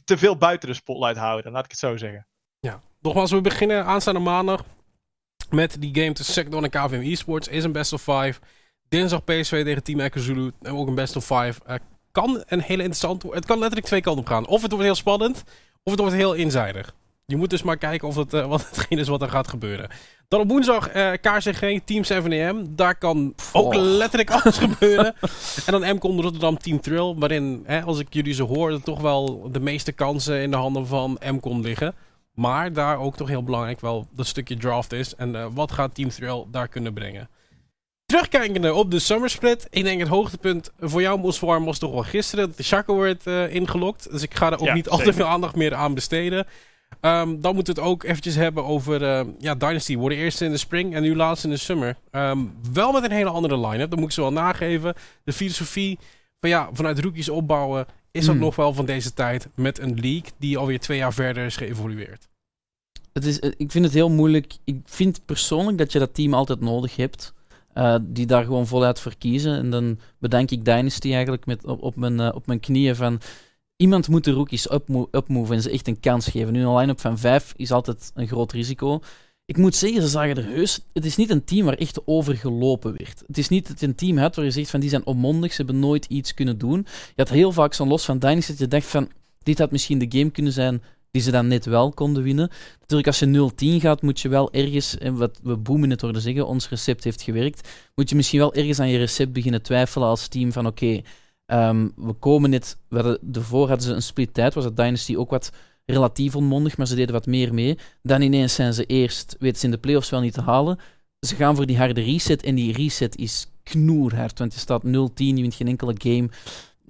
te veel buiten de spotlight houden, laat ik het zo zeggen. Ja, nogmaals, we beginnen aanstaande maandag met die game tussen Sector en KVM Esports. Is een best of 5. Dinsdag PSV tegen Team Echo Zulu. En ook een best of 5. Uh, kan een hele interessante... Het kan letterlijk twee kanten op gaan. Of het wordt heel spannend. Of het wordt heel inzijdig. Je moet dus maar kijken of het, uh, <laughs> wat hetgeen is wat er gaat gebeuren. Dan op woensdag uh, KCG Team 7am. Daar kan ook letterlijk <laughs> alles gebeuren. En dan MCON Rotterdam Team Thrill. Waarin, hè, als ik jullie zo hoor, toch wel de meeste kansen in de handen van MCON liggen. Maar daar ook toch heel belangrijk wel dat stukje draft is. En uh, wat gaat Team Thrill daar kunnen brengen? Terugkijkende op de Summer Split. Ik denk het hoogtepunt voor jou, Mosfarm, was toch wel gisteren. Dat de Shaco werd uh, ingelokt. Dus ik ga er ook ja, niet al te veel aandacht meer aan besteden. Um, dan moeten we het ook eventjes hebben over uh, ja, Dynasty. Worden eerst in de spring en nu laatst in de summer. Um, wel met een hele andere line-up. Dat moet ik ze wel nageven. De filosofie van ja, vanuit rookies opbouwen is dat hmm. nog wel van deze tijd met een league die alweer twee jaar verder is geëvolueerd? Het is, eh, ik vind het heel moeilijk. Ik vind persoonlijk dat je dat team altijd nodig hebt. Uh, die daar gewoon voluit voor kiezen. En dan bedenk ik Dynasty eigenlijk met, op, op, mijn, uh, op mijn knieën van... Iemand moet de rookies upmove en ze echt een kans geven. Nu een line-up van vijf is altijd een groot risico ik moet zeggen, ze zagen er heus. Het is niet een team waar echt over gelopen werd. Het is niet dat je een team hebt waar je zegt van die zijn onmondig, ze hebben nooit iets kunnen doen. Je had heel vaak zo'n los van Dynasty dat je dacht van dit had misschien de game kunnen zijn die ze dan net wel konden winnen. Natuurlijk, als je 0-10 gaat, moet je wel ergens, en wat we boomen het hoorden zeggen, ons recept heeft gewerkt, moet je misschien wel ergens aan je recept beginnen twijfelen als team van oké, um, we komen net, we hadden, ervoor hadden ze een split tijd, was dat Dynasty ook wat relatief onmondig, maar ze deden wat meer mee. Dan ineens zijn ze eerst, weten ze in de playoffs wel niet te halen. Ze gaan voor die harde reset en die reset is knoerhard, want je staat 0-10, je wint geen enkele game.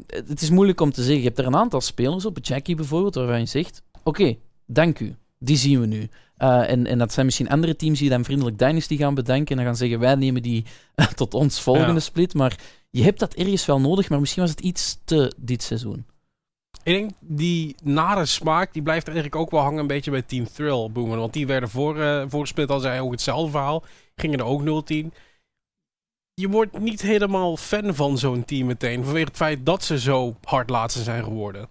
Het is moeilijk om te zeggen. Je hebt er een aantal spelers op, Jackie bijvoorbeeld, waarvan je zegt: Oké, dank u, die zien we nu. Uh, en, en dat zijn misschien andere teams die dan vriendelijk Dynasty gaan bedenken en dan gaan zeggen: Wij nemen die <laughs> tot ons volgende ja. split. Maar je hebt dat ergens wel nodig, maar misschien was het iets te dit seizoen. Ik denk die nare smaak, die blijft eigenlijk ook wel hangen een beetje bij Team Thrill Boomer. Want die werden voor, uh, voor gespeeld al zei ook hetzelfde verhaal. Gingen er ook 0-10. Je wordt niet helemaal fan van zo'n team meteen. Vanwege het feit dat ze zo hard laatste zijn geworden.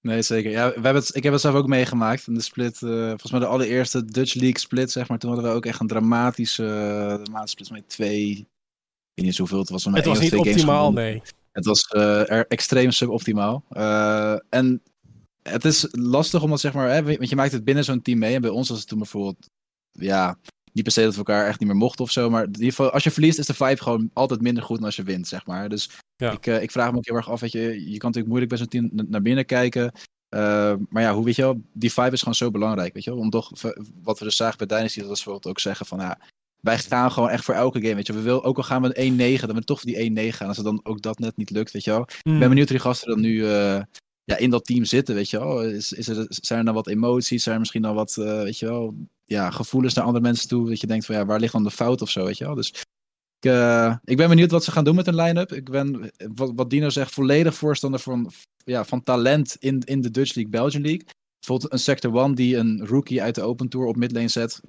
Nee, zeker. Ja, we hebben het, ik heb het zelf ook meegemaakt. In de split, uh, volgens mij de allereerste Dutch League split, zeg maar. Toen hadden we ook echt een dramatische, uh, dramatische split met twee... Ik weet niet zoveel, het was maar Het was niet optimaal, nee. Het was uh, er extreem suboptimaal. Uh, en het is lastig omdat, zeg maar, hè, want je maakt het binnen zo'n team mee. En bij ons was het toen bijvoorbeeld, ja, niet per se dat we elkaar echt niet meer mochten of zo. Maar in ieder geval, als je verliest, is de vibe gewoon altijd minder goed dan als je wint, zeg maar. Dus ja. ik, uh, ik vraag me ook heel erg af, weet je, je kan natuurlijk moeilijk bij zo'n team naar binnen kijken. Uh, maar ja, hoe weet je wel, die vibe is gewoon zo belangrijk, weet je wel. Om toch, wat we dus zagen bij Dynasty, dat was bijvoorbeeld ook zeggen van, ja, wij gaan gewoon echt voor elke game, weet je. We willen ook al gaan we 1-9, dan we toch voor die 1-9 gaan. Als het dan ook dat net niet lukt, weet je wel. Mm. Ik ben benieuwd hoe die gasten dan nu uh, ja, in dat team zitten, weet je wel. Is, is er, zijn er dan wat emoties? Zijn er misschien dan wat, uh, weet je wel, ja, gevoelens naar andere mensen toe? Dat je denkt van, ja, waar ligt dan de fout of zo, weet je wel. Dus ik, uh, ik ben benieuwd wat ze gaan doen met een line-up. Ik ben, wat, wat Dino zegt, volledig voorstander van, ja, van talent in, in de Dutch League, Belgian League. Bijvoorbeeld een Sector 1 die een rookie uit de Open Tour op midlane zet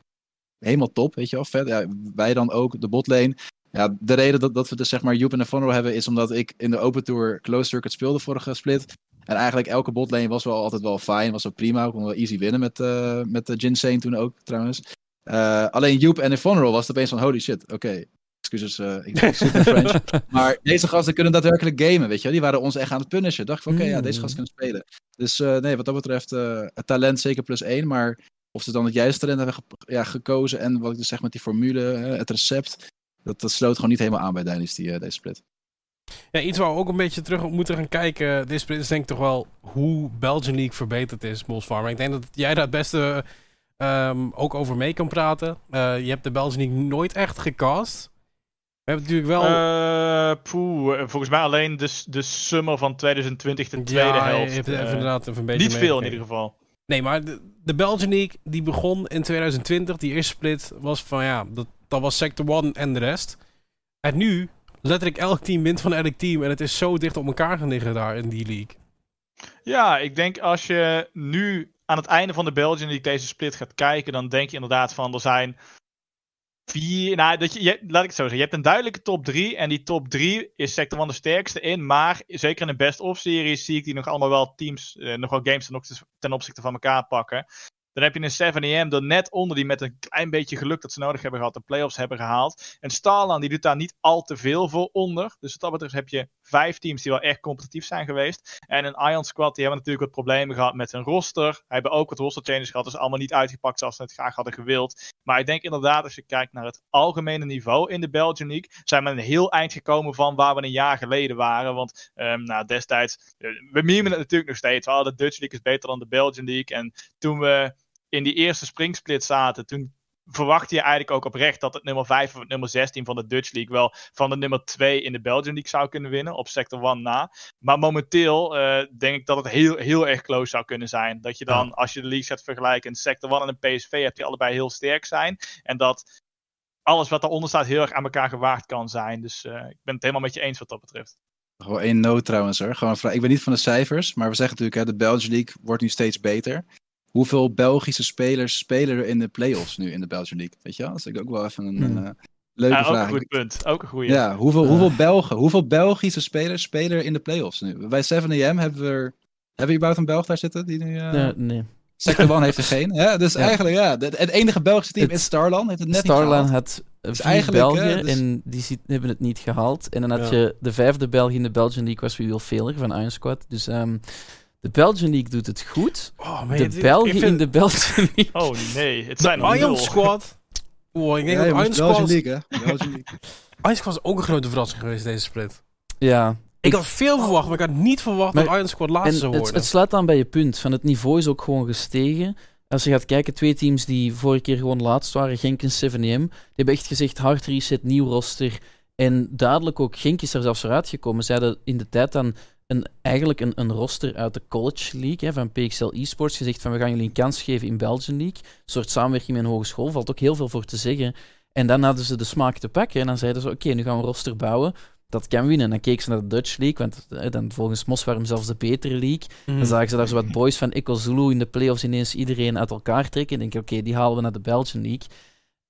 helemaal top, weet je wel. Vet. Ja, wij dan ook, de botlane. Ja, de reden dat, dat we dus zeg maar Joep en Funnel hebben is omdat ik in de Open Tour Close Circuit speelde vorige split. En eigenlijk elke botlane was wel altijd wel fijn, was wel prima. We konden wel easy winnen met, uh, met de Jinsane toen ook trouwens. Uh, alleen Joep en Ephemeral was het opeens van holy shit, oké. Excuses, uh, ik ben super French. <laughs> maar deze gasten kunnen daadwerkelijk gamen, weet je Die waren ons echt aan het punishen. Dacht ik van, oké, ja, deze gasten kunnen spelen. Dus nee, wat dat betreft, het talent zeker plus één. Maar of ze dan het juiste talent hebben ja, gekozen en wat ik dus zeg met die formule, het recept, dat, dat sloot gewoon niet helemaal aan bij Dynasty, deze split. Ja, iets waar we ook een beetje terug op moeten gaan kijken. Dit is denk ik toch wel hoe Belgian League verbeterd is, Mols Farmer. Ik denk dat jij daar het beste um, ook over mee kan praten. Uh, je hebt de Belgian League nooit echt gecast. We hebben natuurlijk wel... Uh, poeh, volgens mij alleen de, de summer van 2020, de tweede ja, helft. Je hebt uh, inderdaad even een beetje Niet veel in ieder geval. Nee, maar de, de Belgian League die begon in 2020. Die eerste split was van ja, dat, dat was Sector 1 en de rest. En nu letterlijk elk team wint van elk team. En het is zo dicht op elkaar gaan liggen daar in die league. Ja, ik denk als je nu aan het einde van de Belgian League deze split gaat kijken, dan denk je inderdaad van er zijn vier. Nou, dat je, laat ik het zo zeggen. Je hebt een duidelijke top 3. En die top 3 is sector 1 de sterkste in. Maar zeker in de best-of series zie ik die nog allemaal wel teams, eh, nog wel games ten, ten opzichte van elkaar pakken. Dan heb je een 7am er net onder die met een klein beetje geluk dat ze nodig hebben gehad de playoffs hebben gehaald. En Starland die doet daar niet al te veel voor onder. Dus wat dat betreft heb je vijf teams die wel echt competitief zijn geweest. En een Ion Squad die hebben natuurlijk wat problemen gehad met hun roster. Hebben ook wat roster changes gehad. Dus allemaal niet uitgepakt zoals ze het graag hadden gewild. Maar ik denk inderdaad als je kijkt naar het algemene niveau in de Belgian League. Zijn we een heel eind gekomen van waar we een jaar geleden waren. Want um, nou, destijds, uh, we memen het natuurlijk nog steeds. Oh, de Dutch League is beter dan de Belgian League. En toen we in die eerste springsplit zaten, toen verwachtte je eigenlijk ook oprecht dat het nummer 5 of het nummer 16 van de Dutch League wel van de nummer 2 in de Belgian League zou kunnen winnen, op sector 1 na. Maar momenteel uh, denk ik dat het heel, heel erg close zou kunnen zijn. Dat je dan, als je de leagues gaat vergelijken, een sector 1 en een PSV hebt die allebei heel sterk zijn. En dat alles wat daaronder staat heel erg aan elkaar gewaagd kan zijn. Dus uh, ik ben het helemaal met je eens wat dat betreft. Gewoon één noot trouwens hoor. Gewoon, ik ben niet van de cijfers, maar we zeggen natuurlijk, hè, de Belgian League wordt nu steeds beter. Hoeveel Belgische spelers spelen er in de play-offs nu in de Belgian League? Weet je wel? Dat is ook wel even een hmm. uh, leuke ja, vraag. Ook een goed punt. Ook een goede. Ja, hoeveel, uh. hoeveel Belgen, hoeveel Belgische spelers spelen er in de play-offs nu? Bij 7am hebben we er, hebben we überhaupt een Belg daar zitten? Die nu, uh... nee, nee. Sector One heeft er geen. Ja, dus ja. eigenlijk, ja, het, het, enige Belgische team het, is Starland. Heeft het net Starland had dus vier Belgen dus... en die ziet, hebben het niet gehaald. En dan had ja. je de vijfde Belg in de Belgian League was wie wil Veler van Iron Squad. Dus um, de Belgian League doet het goed. Oh, de Belgen vind... in de Belgian League. Oh nee, het zijn de Iron Squad. Oh, ik denk ja, dat Iron Squad... League, hè? Iron <laughs> Squad is ook een grote verrassing geweest deze split. Ja. Ik had veel verwacht, maar ik had niet verwacht maar, dat Iron Squad laatste zou worden. Het, het sluit aan bij je punt. Van het niveau is ook gewoon gestegen. Als je gaat kijken, twee teams die vorige keer gewoon laatst waren, Genk en 7am, die hebben echt gezegd hard reset, nieuw roster. En dadelijk ook, Genk is er zelfs vooruit gekomen. Ze hadden in de tijd dan een, eigenlijk een, een roster uit de College League hè, van PXL Esports gezegd van we gaan jullie een kans geven in Belgian League. Een soort samenwerking met een hogeschool, valt ook heel veel voor te zeggen. En dan hadden ze de smaak te pakken en dan zeiden ze oké, nu gaan we een roster bouwen. Dat kan winnen. En dan keken ze naar de Dutch League, want hè, dan volgens Mos waren zelfs de betere league. Mm. Dan zagen ze daar zo wat boys van Echo Zulu in de playoffs ineens iedereen uit elkaar trekken. En denken oké, die halen we naar de Belgian League.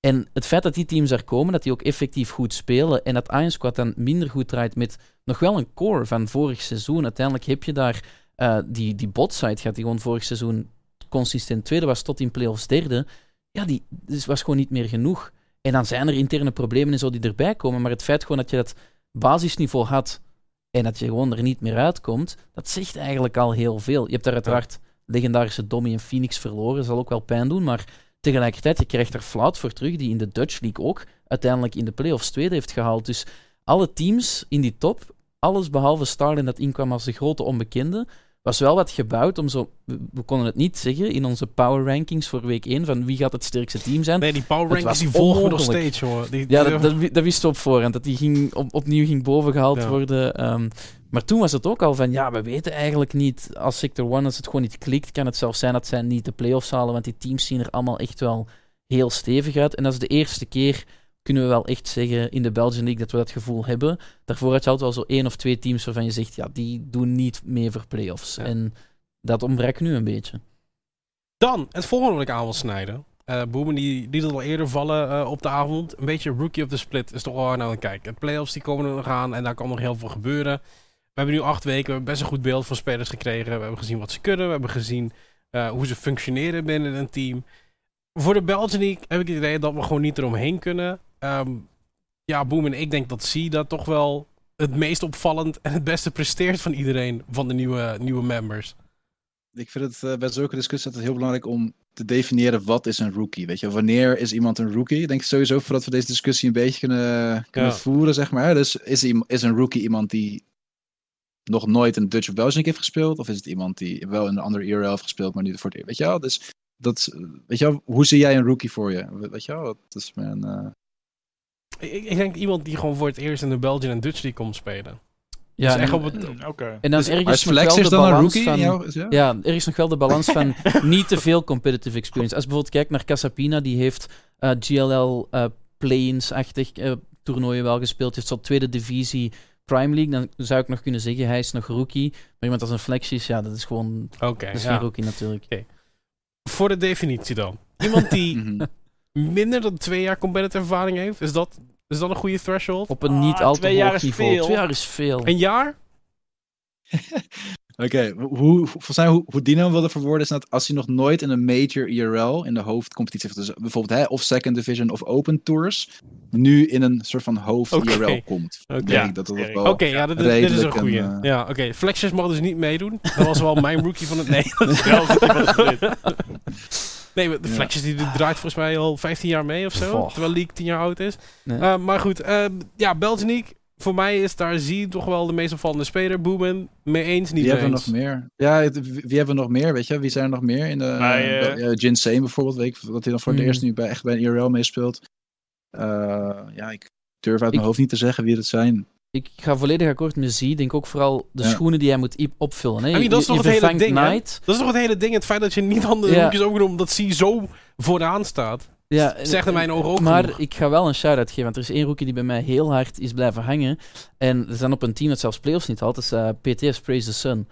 En het feit dat die teams daar komen, dat die ook effectief goed spelen en dat Iron Squad dan minder goed draait met nog wel een core van vorig seizoen. Uiteindelijk heb je daar uh, die, die botside gaat die gewoon vorig seizoen consistent tweede was tot in playoffs derde. Ja, die dus was gewoon niet meer genoeg. En dan zijn er interne problemen en zo die erbij komen. Maar het feit gewoon dat je dat basisniveau had en dat je gewoon er niet meer uitkomt, dat zegt eigenlijk al heel veel. Je hebt daar uiteraard legendarische Dommy en Phoenix verloren, dat zal ook wel pijn doen, maar tegelijkertijd, je krijgt er Flout voor terug, die in de Dutch League ook uiteindelijk in de playoffs tweede heeft gehaald. Dus alle teams in die top, alles behalve Starlin dat inkwam als de grote onbekende, was wel wat gebouwd om zo... We konden het niet zeggen in onze power rankings voor week 1 van wie gaat het sterkste team zijn. Nee, die power rankings die volgen nog steeds, hoor. Die, ja, dat, dat, dat wisten we op voorhand. Dat die ging op, opnieuw ging bovengehaald ja. worden. Um, maar toen was het ook al van, ja, we weten eigenlijk niet, als Sector 1, als het gewoon niet klikt, kan het zelfs zijn dat zij niet de playoffs halen, want die teams zien er allemaal echt wel heel stevig uit. En dat is de eerste keer, kunnen we wel echt zeggen, in de Belgian League dat we dat gevoel hebben. Daarvoor had je altijd wel zo één of twee teams waarvan je zegt, ja, die doen niet mee voor playoffs. Ja. En dat ontbreekt nu een beetje. Dan, het volgende wat ik aan wil snijden. Uh, Boemen die liet het al eerder vallen uh, op de avond. Een beetje rookie of the split is toch wel naar aan het kijken. De playoffs die komen er nog aan en daar kan nog heel veel gebeuren. We hebben nu acht weken, we hebben best een goed beeld van spelers gekregen. We hebben gezien wat ze kunnen, we hebben gezien eh, hoe ze functioneren binnen een team. Voor de Belgian League heb ik het idee dat we gewoon niet eromheen kunnen. Ehm, ja, Boom en ik denk dat C dat toch wel het meest opvallend en het beste presteert van iedereen van de nieuwe, nieuwe members. Ik vind het uh, bij zulke discussies altijd heel belangrijk om te definiëren wat is een rookie. Weet je, wanneer is iemand een rookie? Ik denk sowieso voordat we deze discussie een beetje kunnen, kunnen ja. voeren, zeg maar. Dus is, is een rookie iemand die nog nooit een Dutch of Belgian heeft gespeeld? Of is het iemand die wel in een andere IRL heeft gespeeld, maar nu voor het eerst? Weet je wel? Dus dat, weet je wel, hoe zie jij een rookie voor je? Weet je wel, dat is mijn... Uh... Ik, ik, denk iemand die gewoon voor het eerst in de Belgian en Dutch League komt spelen. Ja, dus echt op het... Mm, Oké. En dan Dus ergens nog Flex wel is de dan een balans rookie? van... jou- ja? Ja, er is nog wel de balans van <laughs> niet te veel competitive experience. Als je bijvoorbeeld kijkt naar Casapina, die heeft eh, GLL eh play-ins-achtig eh, toernooien wel gespeeld. Heeft zo'n tweede divisie Prime League. Dan zou ik nog kunnen zeggen, hij is nog rookie. Maar iemand als een Flexies, ja, dat is gewoon... Oké, Dat is ja. geen rookie natuurlijk. Voor de definitie dan. Iemand die <laughs> Mhm. minder dan twee jaar competitive ervaring heeft, is dat, is dat een goede threshold? Op een niet Ah, al te hoog is niveau. veel. Twee jaar is veel. Een jaar? <laughs> Oké, hoe, volgens mij hoe, hoe Dino wilde verwoorden is dat als hij nog nooit in een major IRL in de hoofdcompetitie heeft, dus bijvoorbeeld hè, of second division of open tours, nu in een soort van hoofd. IRL komt. Oké. Ik Ja, denk dat wel... Oké, ja, dit, dit is een en, eh, ja, oké. Flexers mogen dus niet meedoen. Dat was wel mijn rookie van het... Split. Nee, maar de Ja. Flexers die draait volgens mij al 15 jaar mee of zo. Terwijl League 10 jaar oud is. Nee. Uh, maar goed, uh, ja, Belgian League. Voor mij is daar Z toch wel de meest opvallende speler. Boomen, mee eens, niet Wie mee hebben we nog meer? Ja, het- wie hebben we nog meer? Weet je, wie zijn er nog meer in de? Eh, uh, Jin Sane bijvoorbeeld, weet ik dat hij dan voor het Hmm. eerst nu bij, echt bij een IRL meespeelt. Uh, ja, ik durf uit Ik- mijn hoofd niet te zeggen wie het zijn. Ik ga volledig akkoord met Z. Ik denk ook vooral de Ja. schoenen die hij moet opvullen. Hè. I mean, dat is toch het hele ding. Dat is toch het hele ding. Het feit dat je niet andere Ja. hoekjes opgenomen omdat Z zo vooraan staat. Ja, in mijn ogen ook Maar genoeg. ik ga wel een shout-out geven, want er is één rookie die bij mij heel hard is blijven hangen. En ze zijn op een team dat zelfs playoffs niet haalt. Dat is eh, PTS, Praise the Sun.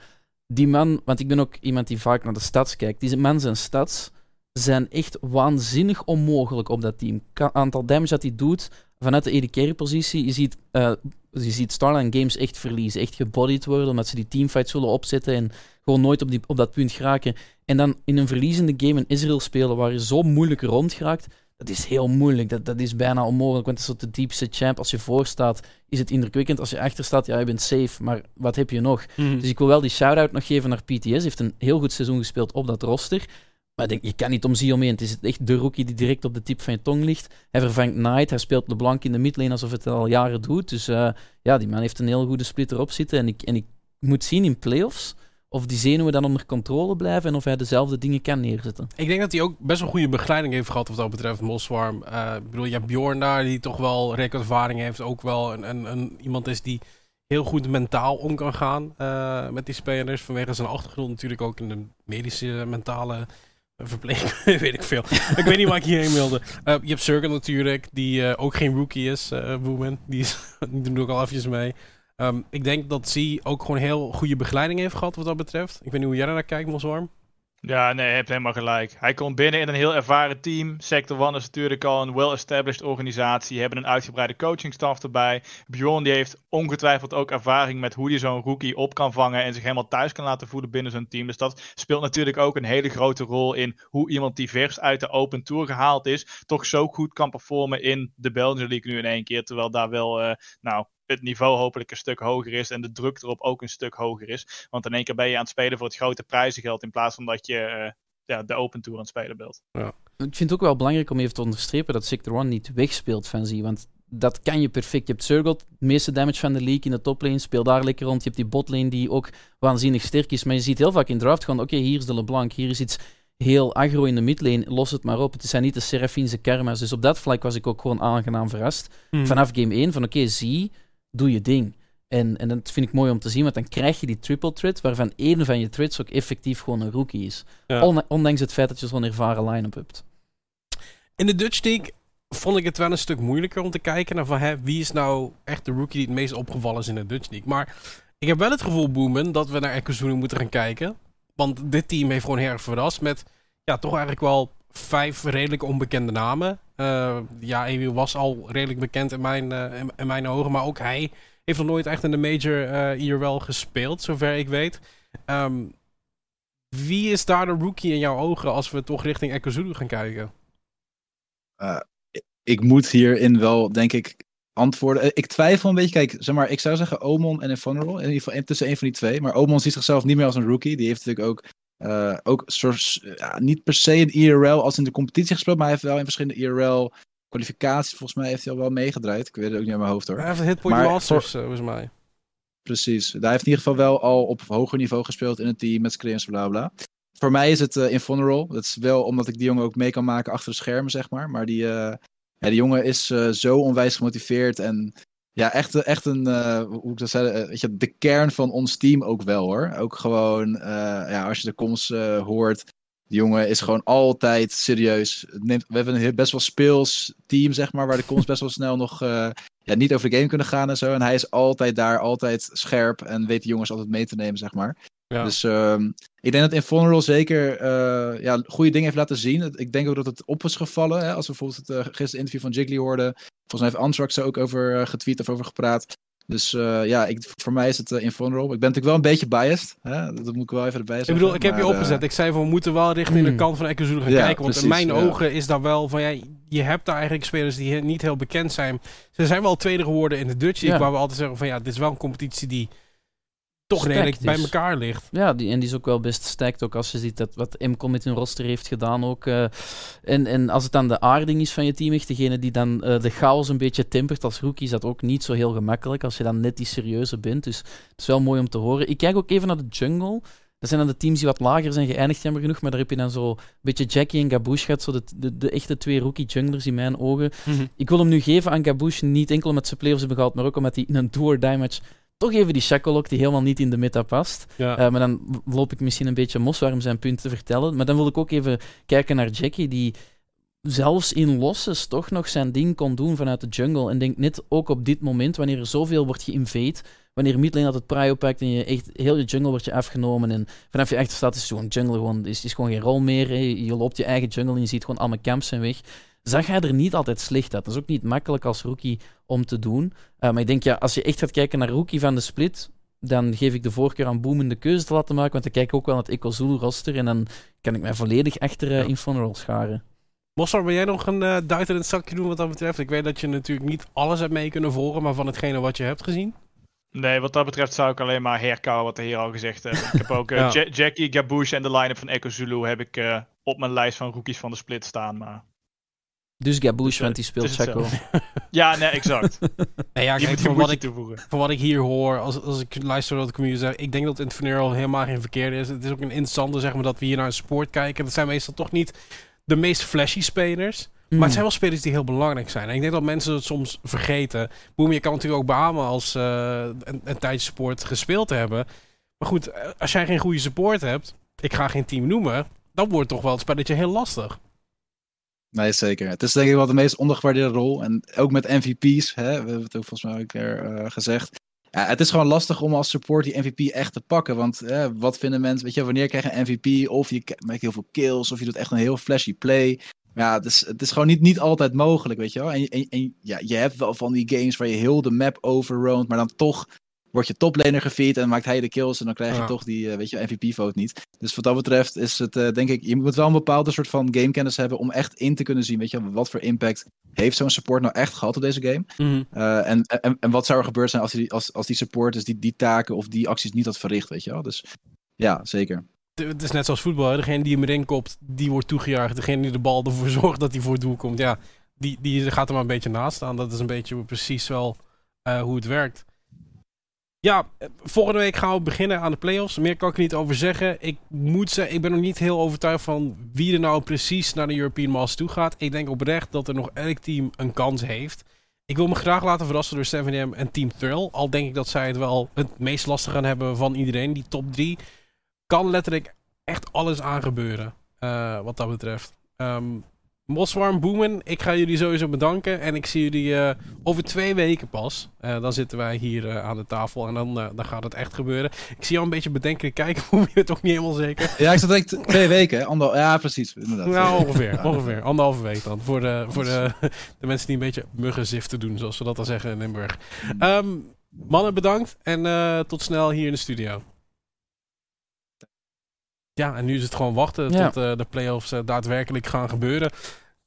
Die man, want ik ben ook iemand die vaak naar de stats kijkt. Die man zijn stats zijn echt waanzinnig onmogelijk op dat team. Ka- aantal damage dat hij doet vanuit de carry positie. Je ziet, eh, je ziet Starline Games echt verliezen, echt gebodied worden, omdat ze die teamfights zullen opzetten en gewoon nooit op, die, op dat punt geraken. En dan in een verliezende game in Israël spelen, waar je zo moeilijk rond geraakt, dat is heel moeilijk. Dat, dat is bijna onmogelijk, want het is de diepste champ. Als je voor staat, is het indrukwekkend. Als je achter staat, ja, je bent safe, maar wat heb je nog? Mhm. Dus ik wil wel die shout-out nog geven naar PTS. Hij heeft een heel goed seizoen gespeeld op dat roster. Maar denk, je kan niet om zie omheen. Het is echt de rookie die direct op de tip van je tong ligt. Hij vervangt Knight. Hij speelt LeBlanc in de midlane alsof het al jaren doet. Dus eh, ja, die man heeft een heel goede split erop zitten. En ik, en ik moet zien in playoffs of die zenuwen dan onder controle blijven en of hij dezelfde dingen kan neerzetten. Ik denk dat hij ook best wel goede begeleiding heeft gehad wat dat betreft, Moswarm. Eh, ik bedoel, je hebt Bjorn daar, die toch wel recordervaring heeft. Ook wel een, een, een, iemand is die heel goed mentaal om kan gaan eh, met die spelers. Vanwege zijn achtergrond natuurlijk ook in de medische, mentale verpleeg, <laughs> weet ik veel. ik weet niet waar ik hierheen wilde. Uh, je hebt Circle natuurlijk, die uh, ook geen rookie is, uh. Die, is, <laughs> die doet ook al afjes mee. Um, ik denk dat Z ook gewoon heel goede begeleiding heeft gehad wat dat betreft. Ik weet niet hoe jij naar kijkt, Moswarm. Ja, nee, je hebt helemaal gelijk. Hij komt binnen in een heel ervaren team. Sector One is natuurlijk al een well-established organisatie. Hebben een uitgebreide coachingstaf erbij. Bjorn die heeft ongetwijfeld ook ervaring met hoe je zo'n rookie op kan vangen en zich helemaal thuis kan laten voelen binnen zo'n team. Dus dat speelt natuurlijk ook een hele grote rol in hoe iemand die vers uit de Open Tour gehaald is, toch zo goed kan performen in de Belgian League nu in één keer. Terwijl daar wel, uh, nou, het niveau hopelijk een stuk hoger is en de druk erop ook een stuk hoger is. Want in één keer ben je aan het spelen voor het grote prijzengeld in plaats van dat je uh, ja, de Open Tour aan het spelen bent. Ja. Ik vind het ook wel belangrijk om even te onderstrepen dat Sector 1 niet wegspeelt van Z, want dat kan je perfect. Je hebt Surgot, het meeste damage van de league in de toplane, speel daar lekker rond. Je hebt die botlane die ook waanzinnig sterk is, maar je ziet heel vaak in draft gewoon, oké, okay, hier is de LeBlanc, hier is iets heel aggro in de midlane, los het maar op. Het zijn niet de Serafinse karma's, dus op dat vlak was ik ook gewoon aangenaam verrast. Hmm. Vanaf game 1 van, oké, okay, Z doe je ding. En, en dat vind ik mooi om te zien, want dan krijg je die triple threat, waarvan één van je threats ook effectief gewoon een rookie is. Ja. Ondanks het feit dat je zo'n ervaren line-up hebt. In de Dutch League vond ik het wel een stuk moeilijker om te kijken naar van, hè, wie is nou echt de rookie die het meest opgevallen is in de Dutch League. Maar ik heb wel het gevoel, Boomen, dat we naar Ekazuni moeten gaan kijken. Want dit team heeft gewoon heel erg verrast met, ja, toch eigenlijk wel vijf redelijk onbekende namen. Uh, ja, Ewil was al redelijk bekend in mijn, uh, in, mijn ogen, maar ook hij Heeft nog nooit echt in de major eh IRL gespeeld, zover ik weet. Ehm, wie is daar de rookie in jouw ogen als we toch richting Echo Zulu gaan kijken? ik moet hierin wel, denk ik, antwoorden. Eh, Ik twijfel een beetje. Kijk, zeg maar, ik zou zeggen Omon en Invulnerable. In ieder geval tussen een van die twee. Maar Omon ziet zichzelf niet meer als een rookie. Die heeft natuurlijk ook, eh, ook soort, ja, niet per se een IRL als in de competitie gespeeld. Maar hij heeft wel in verschillende IRL kwalificaties. Volgens mij heeft hij al wel meegedraaid. Ik weet het ook niet uit mijn hoofd hoor. Hij heeft een Hitpoint Masters, eh, volgens mij. Precies. Hij heeft in ieder geval wel al op hoger niveau gespeeld in het team met screens, bla bla. Voor mij is het uh. Dat is wel omdat ik die jongen ook mee kan maken achter de schermen, zeg maar. Maar die, uh, ja, die jongen is uh, zo onwijs gemotiveerd. En ja, echt, echt een, uh, hoe ik dat zei, weet je, de kern van ons team ook wel hoor. Ook gewoon, ja, als je de comms hoort. Die jongen is gewoon altijd serieus. Neemt, we hebben een best wel speels team, zeg maar, waar de comms best wel snel nog ja, niet over de game kunnen gaan en zo. En hij is altijd daar, altijd scherp en weet de jongens altijd mee te nemen, zeg maar. Ja. Dus uh, ik denk dat Invulnerable zeker uh, ja, goede dingen heeft laten zien. Ik denk ook dat het op is gevallen. Hè, als we bijvoorbeeld het uh, gisteren interview van Jiggly hoorden. Volgens mij heeft Antrax er ook over uh, getweet of over gepraat. Dus ja, ik, voor mij is het Invulnerable. Ik ben natuurlijk wel een beetje biased. Hè? Dat moet ik wel even erbij zeggen. Ik bedoel, ik heb je opgezet. ik zei van, we moeten wel richting Hmm. de kant van Ekazulu gaan Ja, kijken. Want in mijn ja. ogen is dat wel van, ja, je hebt daar eigenlijk spelers die niet heel bekend zijn. Ze zijn wel tweede geworden in de Dutch League. Ja. Waar we altijd zeggen van, ja, dit is wel een competitie die toch redelijk bij elkaar ligt. Ja, die, en die is ook wel best stacked. Ook als je ziet dat wat Imcom met hun roster heeft gedaan. Ook, eh, en, en als het dan de aarding is van je team, echt degene die dan eh, de chaos een beetje tempert als rookie, is dat ook niet zo heel gemakkelijk. Als je dan net die serieuze bent. Dus het is wel mooi om te horen. Ik kijk ook even naar de jungle. Dat zijn dan de teams die wat lager zijn geëindigd, jammer genoeg. Maar daar heb je dan zo een beetje Jackie en Gabouche gehad. Zo de, de, de echte twee rookie junglers in mijn ogen. Ik wil hem nu geven aan Gabouche, niet enkel omdat ze playoffs hebben gehaald, maar ook omdat hij in een <laughs> do-or-die match toch even die Shacklelock die helemaal niet in de meta past. Ja. Uh, maar dan loop ik misschien een beetje mos waarom zijn punt te vertellen. Maar dan wil ik ook even kijken naar Jackie, die zelfs in losses toch nog zijn ding kon doen vanuit de jungle. En denk net ook op dit moment, wanneer er zoveel wordt geïnvade, wanneer midlane altijd prio pakt en je echt heel je jungle wordt je afgenomen en vanaf je echte staat is zo'n jungle gewoon, is, is gewoon geen rol meer. Hè. Je loopt je eigen jungle en je ziet gewoon alle camps zijn weg. Zag hij er niet altijd slecht uit. Dat is ook niet makkelijk als rookie om te doen. Uh, maar ik denk, ja, als je echt gaat kijken naar rookie van de split, dan geef ik de voorkeur aan Boom de keuze te laten maken, want dan kijk ik ook wel naar het Eco Zulu roster en dan kan ik mij volledig achter uh, Ja. Infernal scharen. Mossar, wil jij nog een uh, duit in het zakje doen wat dat betreft? Ik weet dat je natuurlijk niet alles hebt mee kunnen volgen, maar van hetgene wat je hebt gezien. Nee, wat dat betreft zou ik alleen maar herkauwen wat de heer al gezegd heeft. Ik heb ook uh, <laughs> Ja. Ja- Jackie, Gabouche en de line-up van Echo Zulu heb ik uh, op mijn lijst van rookies van de split staan. Maar... Dus Gabouche, Dus, want die speelt het Chaco. <laughs> Ja, nee, exact. <laughs> Nee, ja, kijk, moet wat ik, toevoegen. van wat ik hier hoor, als, als ik luister naar de community, zeg, ik denk dat Inferno helemaal geen verkeerde is. Het is ook een interessante, zeg maar, dat we hier naar een sport kijken. Dat zijn meestal toch niet de meest flashy spelers. Mm. Maar het zijn wel spelers die heel belangrijk zijn. En ik denk dat mensen het soms vergeten. Boem, je kan natuurlijk ook beamen als uh, een, een tijdje sport gespeeld te hebben. Maar goed, eh, als jij geen goede support hebt, ik ga geen team noemen, dan wordt toch wel het spelletje heel lastig. Nee, zeker. Het is denk ik wel de meest ondergewaardeerde rol. En ook met MVP's, hè, we hebben het ook volgens mij ook een keer uh, gezegd. Ja, het is gewoon lastig om als support die MVP echt te pakken. Want eh, wat vinden mensen, weet je, wanneer krijg je een MVP? Of je maakt heel veel kills, of je doet echt een heel flashy play. Ja, het is, het is gewoon niet, niet altijd mogelijk, weet je wel. En, en, en ja, je hebt wel van die games waar je heel de map overroont, maar dan toch wordt je toplaner gefeed en maakt hij de kills en dan krijg je Ja. toch die, uh, weet je, MVP-vote niet. Dus wat dat betreft is het, uh, denk ik, je moet wel een bepaalde soort van gamekennis hebben om echt in te kunnen zien, weet je, wat voor impact heeft zo'n support nou echt gehad op deze game. Mhm. Uh, en, en, en wat zou er gebeurd zijn als die, als, als die supporters die, die taken of die acties niet had verricht, weet je wel. Dus ja, zeker. Het- is net zoals voetbal. hè. Degene die hem erin kopt, die wordt toegejuicht. Degene die de bal ervoor <laughs> zorgt dat hij voor het doel komt, ja, die, die gaat er maar een beetje naast staan. Dat is een beetje precies wel eh, hoe het werkt. Ja, eh, volgende week gaan we beginnen aan de playoffs. Meer kan ik er niet over zeggen. Ik moet zeggen, ik ben nog niet heel overtuigd van wie er nou precies naar de European Masters toe gaat. Ik denk oprecht dat er nog elk team een kans heeft. Ik wil me graag laten verrassen door 7M en Team Thrill. Al denk ik dat zij het wel het meest lastig gaan hebben van iedereen. Die top 3 kan letterlijk echt alles aangebeuren. eh, wat dat betreft. Ehm Moswarm Boomen, ik ga jullie sowieso bedanken. En ik zie jullie eh, over twee weken pas. Eh, dan zitten wij hier eh, aan de tafel en dan, dan gaat het echt gebeuren. Ik zie jou een beetje bedenkelijk kijken, <laughs> Boem, je bent ook niet helemaal zeker. Ja, ik zat denk ik twee weken? Ander, ja, precies. Inderdaad. Nou, ongeveer. ongeveer. Anderhalve week dan. Voor, de, voor de, <laughs> de mensen die een beetje muggenziften doen, zoals we dat dan zeggen in Limburg. Ehm, Mannen, bedankt. En uh, tot snel hier in de studio. Ja, en nu is het gewoon wachten Ja. tot uh, de play-offs uh, daadwerkelijk gaan gebeuren.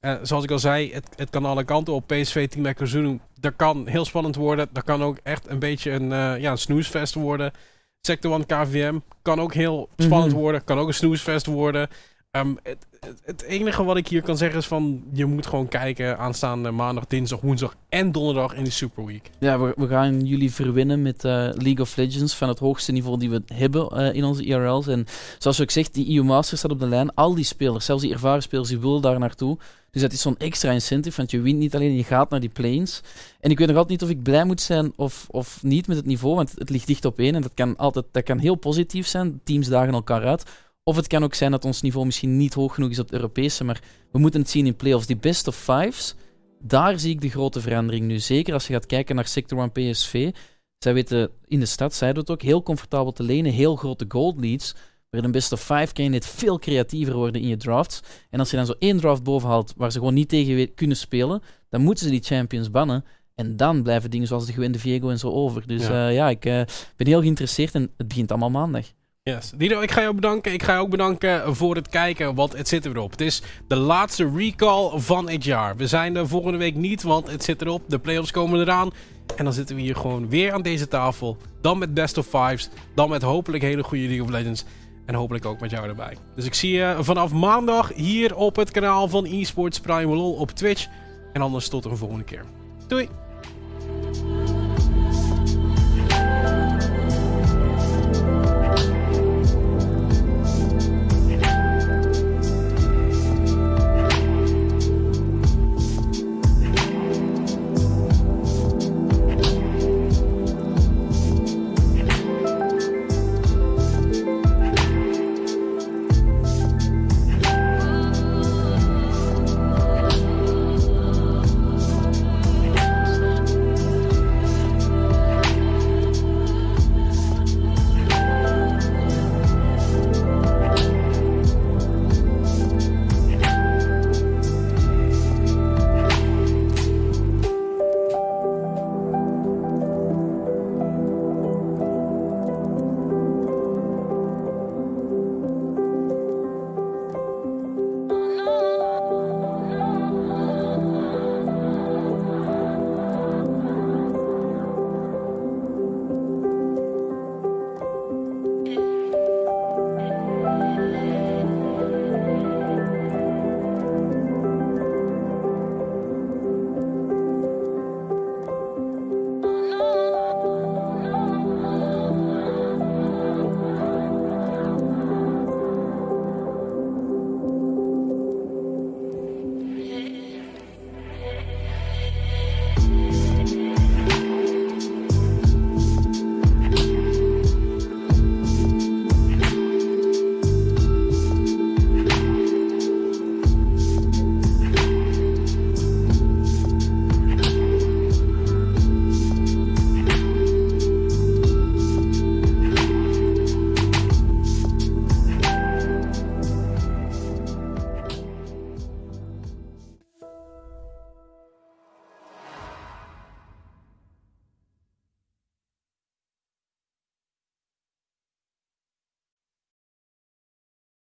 Uh, zoals ik al zei, het, het kan alle kanten op. PSV Team Ekkerzunu, dat kan heel spannend worden. Dat kan ook echt een beetje een, uh, ja, een snoesfest worden. Sector 1 KVM kan ook heel spannend Mhm. worden. Kan ook een snoesfest worden. Um, het, het, enige wat ik hier kan zeggen is van... je moet gewoon kijken aanstaande maandag, dinsdag, woensdag en donderdag in de Super Week. Ja, we, gaan jullie verwinnen met uh, League of Legends van het hoogste niveau die we hebben uh, in onze IRL's. En zoals ik zeg, die EU Masters staat op de lijn. Al die spelers, zelfs die ervaren spelers, die willen daar naartoe. Dus dat is zo'n extra incentive, want je wint niet alleen, je gaat naar die planes. En ik weet nog altijd niet of ik blij moet zijn of, of niet met het niveau, want het ligt dicht op één. En dat kan, altijd, dat kan heel positief zijn. Teams dagen elkaar uit. Of het kan ook zijn dat ons niveau misschien niet hoog genoeg is op het Europese, maar we moeten het zien in playoffs. Die best of fives, daar zie ik de grote verandering nu. Zeker als je gaat kijken naar Sector 1 PSV. Zij weten in de stad, zeiden we het ook, heel comfortabel te lenen, heel grote gold leads. Maar in een best of five kan je net veel creatiever worden in je drafts. En als je dan zo één draft boven haalt waar ze gewoon niet tegen kunnen spelen, dan moeten ze die champions bannen. En dan blijven dingen zoals de gewende Viego en zo over. Dus ja, uh, ja ik uh, ben heel geïnteresseerd en het begint allemaal maandag. Yes. Dino, ik ga jou bedanken. Ik ga je ook bedanken voor het kijken, want het zit erop. Het is de laatste recall van het jaar. We zijn er volgende week niet, want het zit erop. De playoffs komen eraan. En dan zitten we hier gewoon weer aan deze tafel. Dan met best of fives. Dan met hopelijk hele goede League of Legends. En hopelijk ook met jou erbij. Dus ik zie je vanaf maandag hier op het kanaal van eSports Prime Lol op Twitch. En anders tot een volgende keer. Doei!